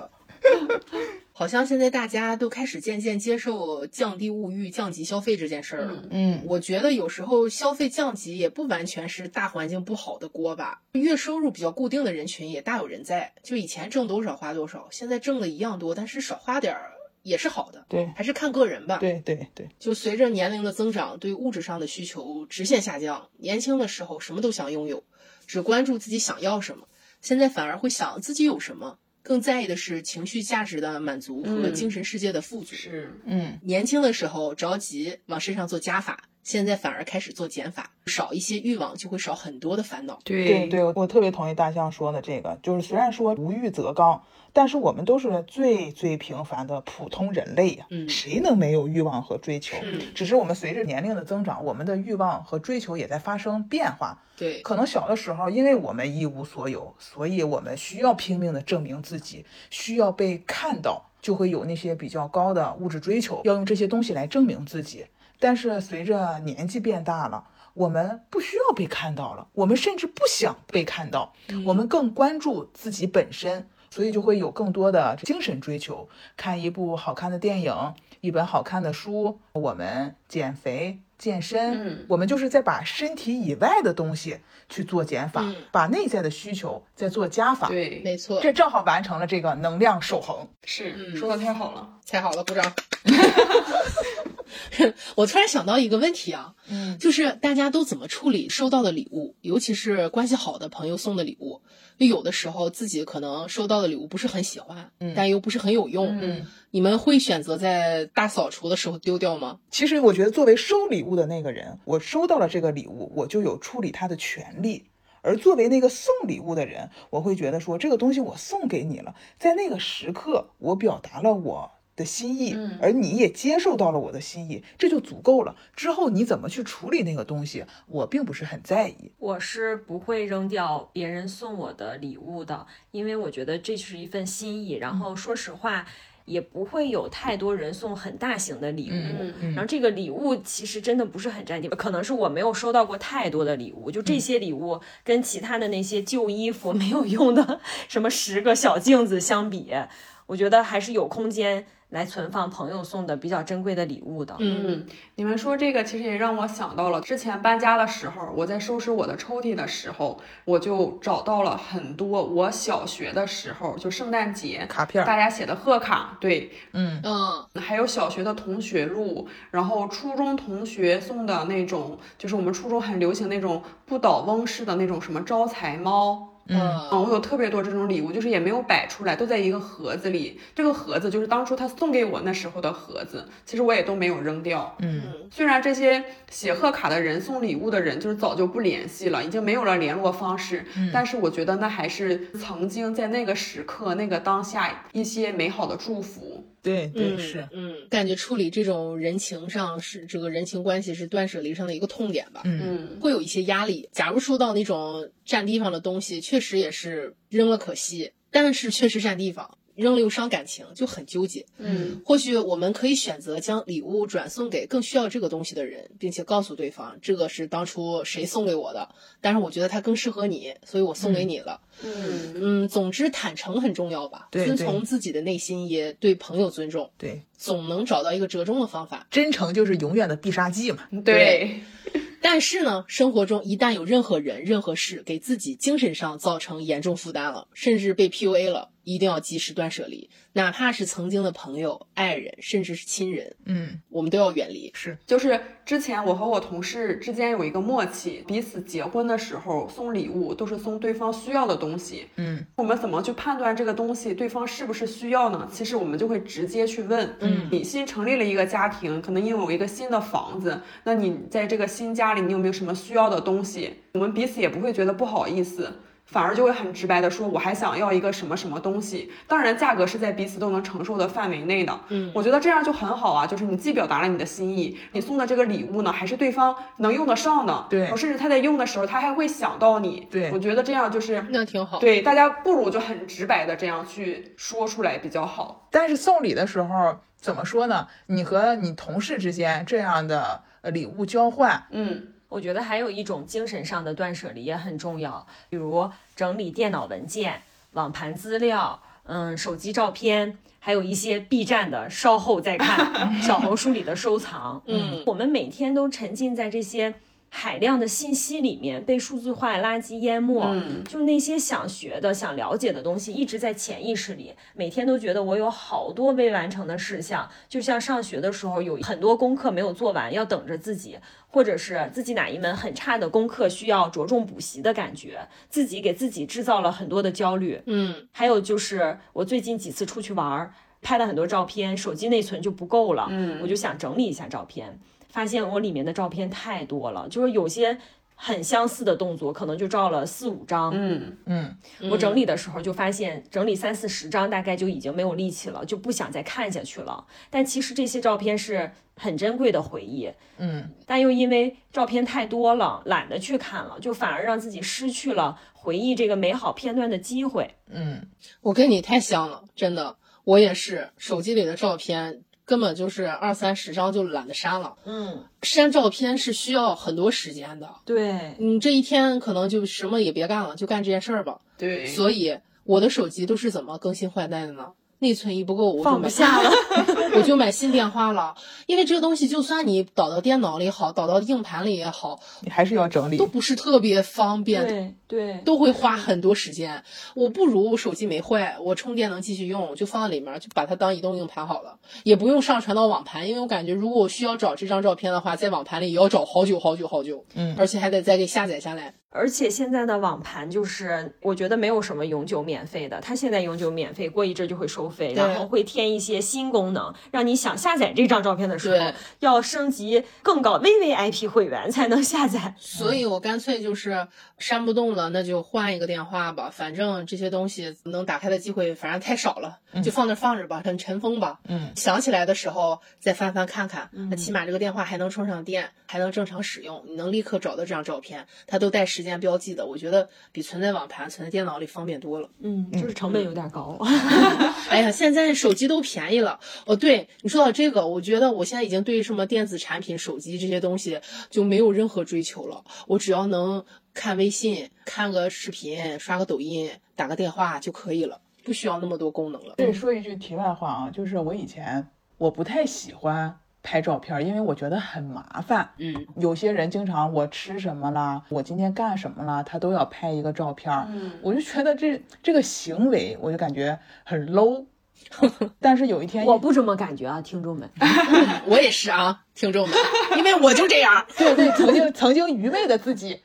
[LAUGHS] 好像现在大家都开始渐渐接受降低物欲、降级消费这件事儿了。嗯，我觉得有时候消费降级也不完全是大环境不好的锅吧，月收入比较固定的人群也大有人在。就以前挣多少花多少，现在挣的一样多，但是少花点儿也是好的，对还是看个人吧。对对对，就随着年龄的增长，对物质上的需求直线下降。年轻的时候什么都想拥有，只关注自己想要什么，现在反而会想自己有什么，更在意的是情绪价值的满足和嗯。精神世界的富足。是，嗯，年轻的时候着急往身上做加法，现在反而开始做减法，少一些欲望就会少很多的烦恼。对对，我特别同意大象说的这个，就是虽然说无欲则刚，但是我们都是最最平凡的普通人类呀、嗯谁能没有欲望和追求？是只是我们随着年龄的增长，我们的欲望和追求也在发生变化。对，可能小的时候，因为我们一无所有，所以我们需要拼命的证明自己，需要被看到，就会有那些比较高的物质追求，要用这些东西来证明自己。但是随着年纪变大了，我们不需要被看到了，我们甚至不想被看到，我们更关注自己本身，所以就会有更多的精神追求。看一部好看的电影，一本好看的书，我们减肥。健身，嗯我们就是在把身体以外的东西去做减法，嗯把内在的需求再做加法，对，没错，这正好完成了这个能量守恒。是嗯说的太好了。太好了，鼓掌。[LAUGHS] [LAUGHS] 我突然想到一个问题啊，嗯，就是大家都怎么处理收到的礼物，尤其是关系好的朋友送的礼物。就有的时候自己可能收到的礼物不是很喜欢，嗯但又不是很有用。嗯你们会选择在大扫除的时候丢掉吗？其实我觉得作为收礼物的那个人，我收到了这个礼物，我就有处理它的权利。而作为那个送礼物的人，我会觉得说这个东西我送给你了，在那个时刻我表达了我的心意，嗯而你也接受到了我的心意，这就足够了。之后你怎么去处理那个东西，我并不是很在意。我是不会扔掉别人送我的礼物的，因为我觉得这是一份心意。然后说实话，也不会有太多人送很大型的礼物。嗯然后这个礼物其实真的不是很占地方，可能是我没有收到过太多的礼物，就这些礼物跟其他的那些旧衣服没有用的 [LAUGHS] 什么十个小镜子相比，我觉得还是有空间来存放朋友送的比较珍贵的礼物的。嗯，你们说这个其实也让我想到了之前搬家的时候，我在收拾我的抽屉的时候，我就找到了很多我小学的时候就圣诞节卡片儿大家写的贺卡，对，嗯，嗯，还有小学的同学录，然后初中同学送的那种，就是我们初中很流行那种不倒翁式的那种什么招财猫。嗯嗯，我有特别多这种礼物，就是也没有摆出来，都在一个盒子里。这个盒子就是当初他送给我那时候的盒子，其实我也都没有扔掉。嗯，虽然这些写贺卡的人、送礼物的人就是早就不联系了，已经没有了联络方式，但是我觉得那还是曾经在那个时刻、那个当下一些美好的祝福。对对嗯是，嗯，感觉处理这种人情上是这个人情关系是断舍离上的一个痛点吧。嗯。嗯。会有一些压力。假如收到那种占地方的东西，确实也是扔了可惜，但是确实占地方，扔了又伤感情，就很纠结。嗯或许我们可以选择将礼物转送给更需要这个东西的人，并且告诉对方这个是当初谁送给我的，但是我觉得它更适合你，所以我送给你了。嗯嗯，总之坦诚很重要吧，遵从自己的内心，也对朋友尊重，对，总能找到一个折中的方法。真诚就是永远的必杀技嘛。对，[LAUGHS] 但是呢，生活中一旦有任何人、任何事给自己精神上造成严重负担了，甚至被 PUA 了，一定要及时断舍离，哪怕是曾经的朋友、爱人，甚至是亲人，嗯，我们都要远离。是，就是之前我和我同事之间有一个默契，彼此结婚的时候送礼物都是送对方需要的东西。嗯，我们怎么去判断这个东西对方是不是需要呢？其实我们就会直接去问，嗯你新成立了一个家庭，可能拥有一个新的房子，那你在这个新家里，你有没有什么需要的东西？我们彼此也不会觉得不好意思。反而就会很直白的说，我还想要一个什么什么东西，当然价格是在彼此都能承受的范围内的。嗯我觉得这样就很好啊，就是你既表达了你的心意，你送的这个礼物呢，还是对方能用得上的，对甚至他在用的时候，他还会想到你。对我觉得这样就是那挺好。对大家不如就很直白的这样去说出来比较好。但是送礼的时候怎么说呢？你和你同事之间这样的呃礼物交换，嗯我觉得还有一种精神上的断舍离也很重要，比如整理电脑文件、网盘资料，嗯，手机照片，还有一些 B 站的稍后再看，[LAUGHS] 小红书里的收藏。嗯我们每天都沉浸在这些海量的信息里面，被数字化垃圾淹没。嗯就那些想学的、想了解的东西，一直在潜意识里，每天都觉得我有好多未完成的事项，就像上学的时候有很多功课没有做完，要等着自己，或者是自己哪一门很差的功课需要着重补习的感觉，自己给自己制造了很多的焦虑。嗯还有就是我最近几次出去玩儿，拍了很多照片，手机内存就不够了，嗯我就想整理一下照片，发现我里面的照片太多了，就是有些很相似的动作，可能就照了四五张。嗯嗯，我整理的时候就发现，整理三四十张大概就已经没有力气了，就不想再看下去了。但其实这些照片是很珍贵的回忆，嗯，但又因为照片太多了，懒得去看了，就反而让自己失去了回忆这个美好片段的机会。嗯，我跟你太像了，真的，我也是，手机里的照片根本就是二三十张就懒得删了。嗯，删照片是需要很多时间的，对，你这一天可能就什么也别干了，就干这件事儿吧。对，所以我的手机都是怎么更新换代的呢？内存一不够，我放不下了。[LAUGHS] 我就买新电话了。因为这个东西，就算你导到电脑里好，导到硬盘里也好，你还是要整理都。不是特别方便，对对，都会花很多时间。我不如我手机没坏，我充电能继续用，就放在里面，就把它当移动硬盘好了，也不用上传到网盘，因为我感觉如果我需要找这张照片的话，在网盘里也要找好久好久好久，嗯而且还得再给下载下来。而且现在的网盘就是，我觉得没有什么永久免费的，它现在永久免费，过一阵就会收费，然后会添一些新功能，让你想下载这张照片的时候对，要升级更高 VVIP 会员才能下载。所以我干脆就是删不动了，那就换一个电话吧。反正这些东西能打开的机会，反正太少了，就放那放着吧，很尘封吧。嗯，想起来的时候再翻翻看看，那起码这个电话还能充上电，还能正常使用，你能立刻找到这张照片，它都带时间标记的。我觉得比存在网盘、存在电脑里方便多了。嗯，就是成本有点高。[LAUGHS] 哎呀，现在手机都便宜了。哦，对你说到这个，我觉得我现在已经对什么电子产品、手机这些东西就没有任何追求了。我只要能看微信、看个视频、刷个抖音、打个电话就可以了，不需要那么多功能了。对说一句题外话啊，就是我以前我不太喜欢拍照片，因为我觉得很麻烦。嗯，有些人经常我吃什么啦，我今天干什么啦，他都要拍一个照片儿。嗯我就觉得这这个行为，我就感觉很 low。[LAUGHS] 但是有一天，我不这么感觉啊，听众们。[LAUGHS] 我也是啊，听众们，[LAUGHS] 因为我就这样。对对，曾经曾经愚昧的自己，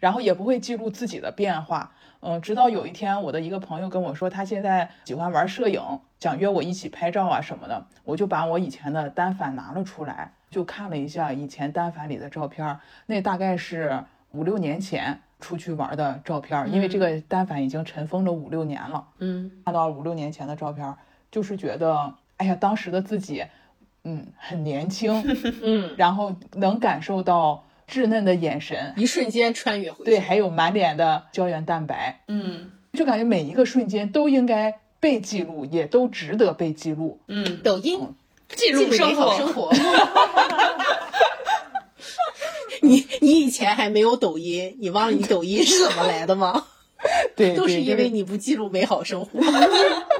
然后也不会记录自己的变化。嗯，直到有一天，我的一个朋友跟我说，他现在喜欢玩摄影，想约我一起拍照啊什么的，我就把我以前的单反拿了出来，就看了一下以前单反里的照片儿，那大概是五六年前出去玩的照片儿，因为这个单反已经尘封了五六年了。嗯，看到五六年前的照片儿，就是觉得，哎呀，当时的自己，嗯，很年轻，[LAUGHS] 嗯，然后能感受到稚嫩的眼神，一瞬间穿越回去。对，还有满脸的胶原蛋白，嗯就感觉每一个瞬间都应该被记录，也都值得被记录。嗯，抖音记记录美好生活。[LAUGHS] 你你以前还没有抖音，你忘了你抖音是怎么来的吗？[LAUGHS] 对，都是因为你不记录美好生活。[LAUGHS]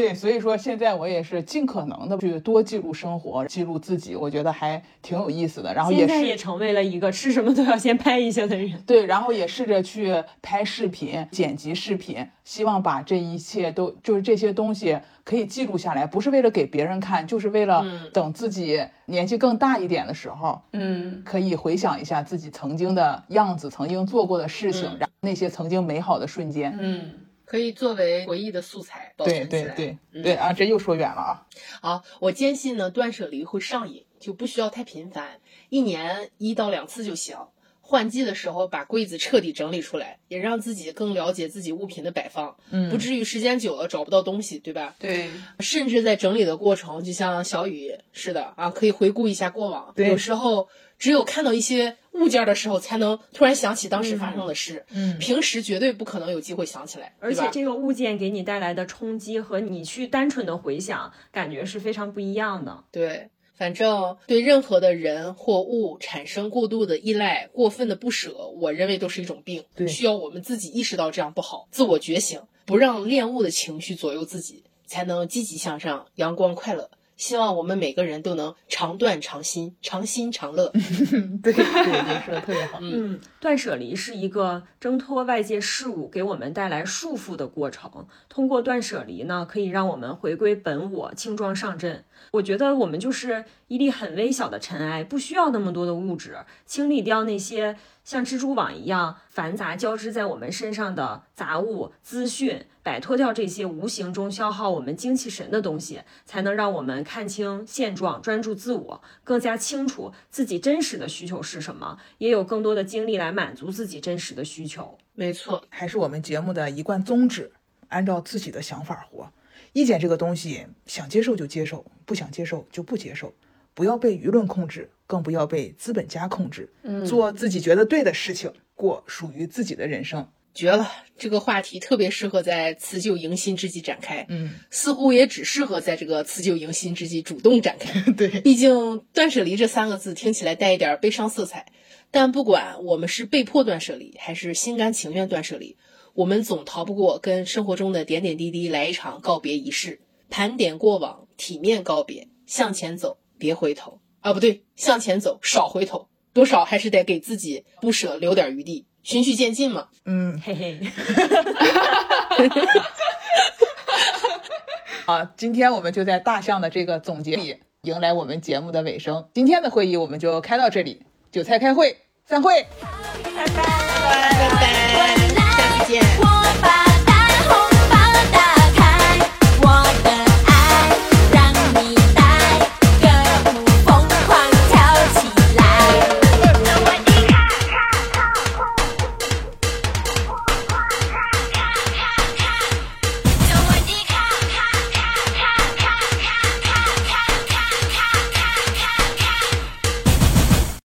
对对，所以说现在我也是尽可能的去多记录生活，记录自己，我觉得还挺有意思的。然后也是现在也成为了一个吃什么都要先拍一下的人。对，然后也试着去拍视频、剪辑视频，希望把这一切都就是这些东西可以记录下来，不是为了给别人看，就是为了等自己年纪更大一点的时候，嗯，可以回想一下自己曾经的样子，曾经做过的事情，然后那些曾经美好的瞬间。嗯，可以作为回忆的素材保对存起来。对对嗯对啊，这又说远了啊。好，我坚信呢，断舍离会上瘾，就不需要太频繁，一年一到两次就行。换季的时候把柜子彻底整理出来，也让自己更了解自己物品的摆放，嗯不至于时间久了找不到东西，对吧？对，甚至在整理的过程，就像小雨似的啊，可以回顾一下过往。对有时候只有看到一些物件的时候，才能突然想起当时发生的事。嗯平时绝对不可能有机会想起来，而且这个物件给你带来的冲击和你去单纯的回想，感觉是非常不一样的。对，反正对任何的人或物产生过度的依赖、过分的不舍，我认为都是一种病，对需要我们自己意识到这样不好，自我觉醒，不让恋物的情绪左右自己，才能积极向上、阳光快乐。希望我们每个人都能常断常新，常新常乐。对 [LAUGHS] 对对，说的特别好。嗯，断舍离是一个挣脱外界事物给我们带来束缚的过程。通过断舍离呢，可以让我们回归本我，轻装上阵。我觉得我们就是一粒很微小的尘埃，不需要那么多的物质，清理掉那些像蜘蛛网一样繁杂交织在我们身上的杂物、资讯，摆脱掉这些无形中消耗我们精气神的东西，才能让我们看清现状，专注自我，更加清楚自己真实的需求是什么，也有更多的精力来满足自己真实的需求。没错，还是我们节目的一贯宗旨，按照自己的想法活。意见这个东西，想接受就接受，不想接受就不接受，不要被舆论控制，更不要被资本家控制。嗯做自己觉得对的事情，过属于自己的人生。绝了！这个话题特别适合在辞旧迎新之际展开，嗯，似乎也只适合在这个辞旧迎新之际主动展开。[LAUGHS] 对，毕竟“断舍离”这三个字听起来带一点悲伤色彩，但不管我们是被迫断舍离，还是心甘情愿断舍离，我们总逃不过跟生活中的点点滴滴来一场告别仪式，盘点过往，体面告别，向前走，别回头。啊，不对，向前走，少回头，多少还是得给自己不舍留点余地，循序渐进嘛。嗯，嘿嘿。[LAUGHS] 啊，今天我们就在大象的这个总结里迎来我们节目的尾声。今天的会议我们就开到这里，韭菜开会，散会。拜拜。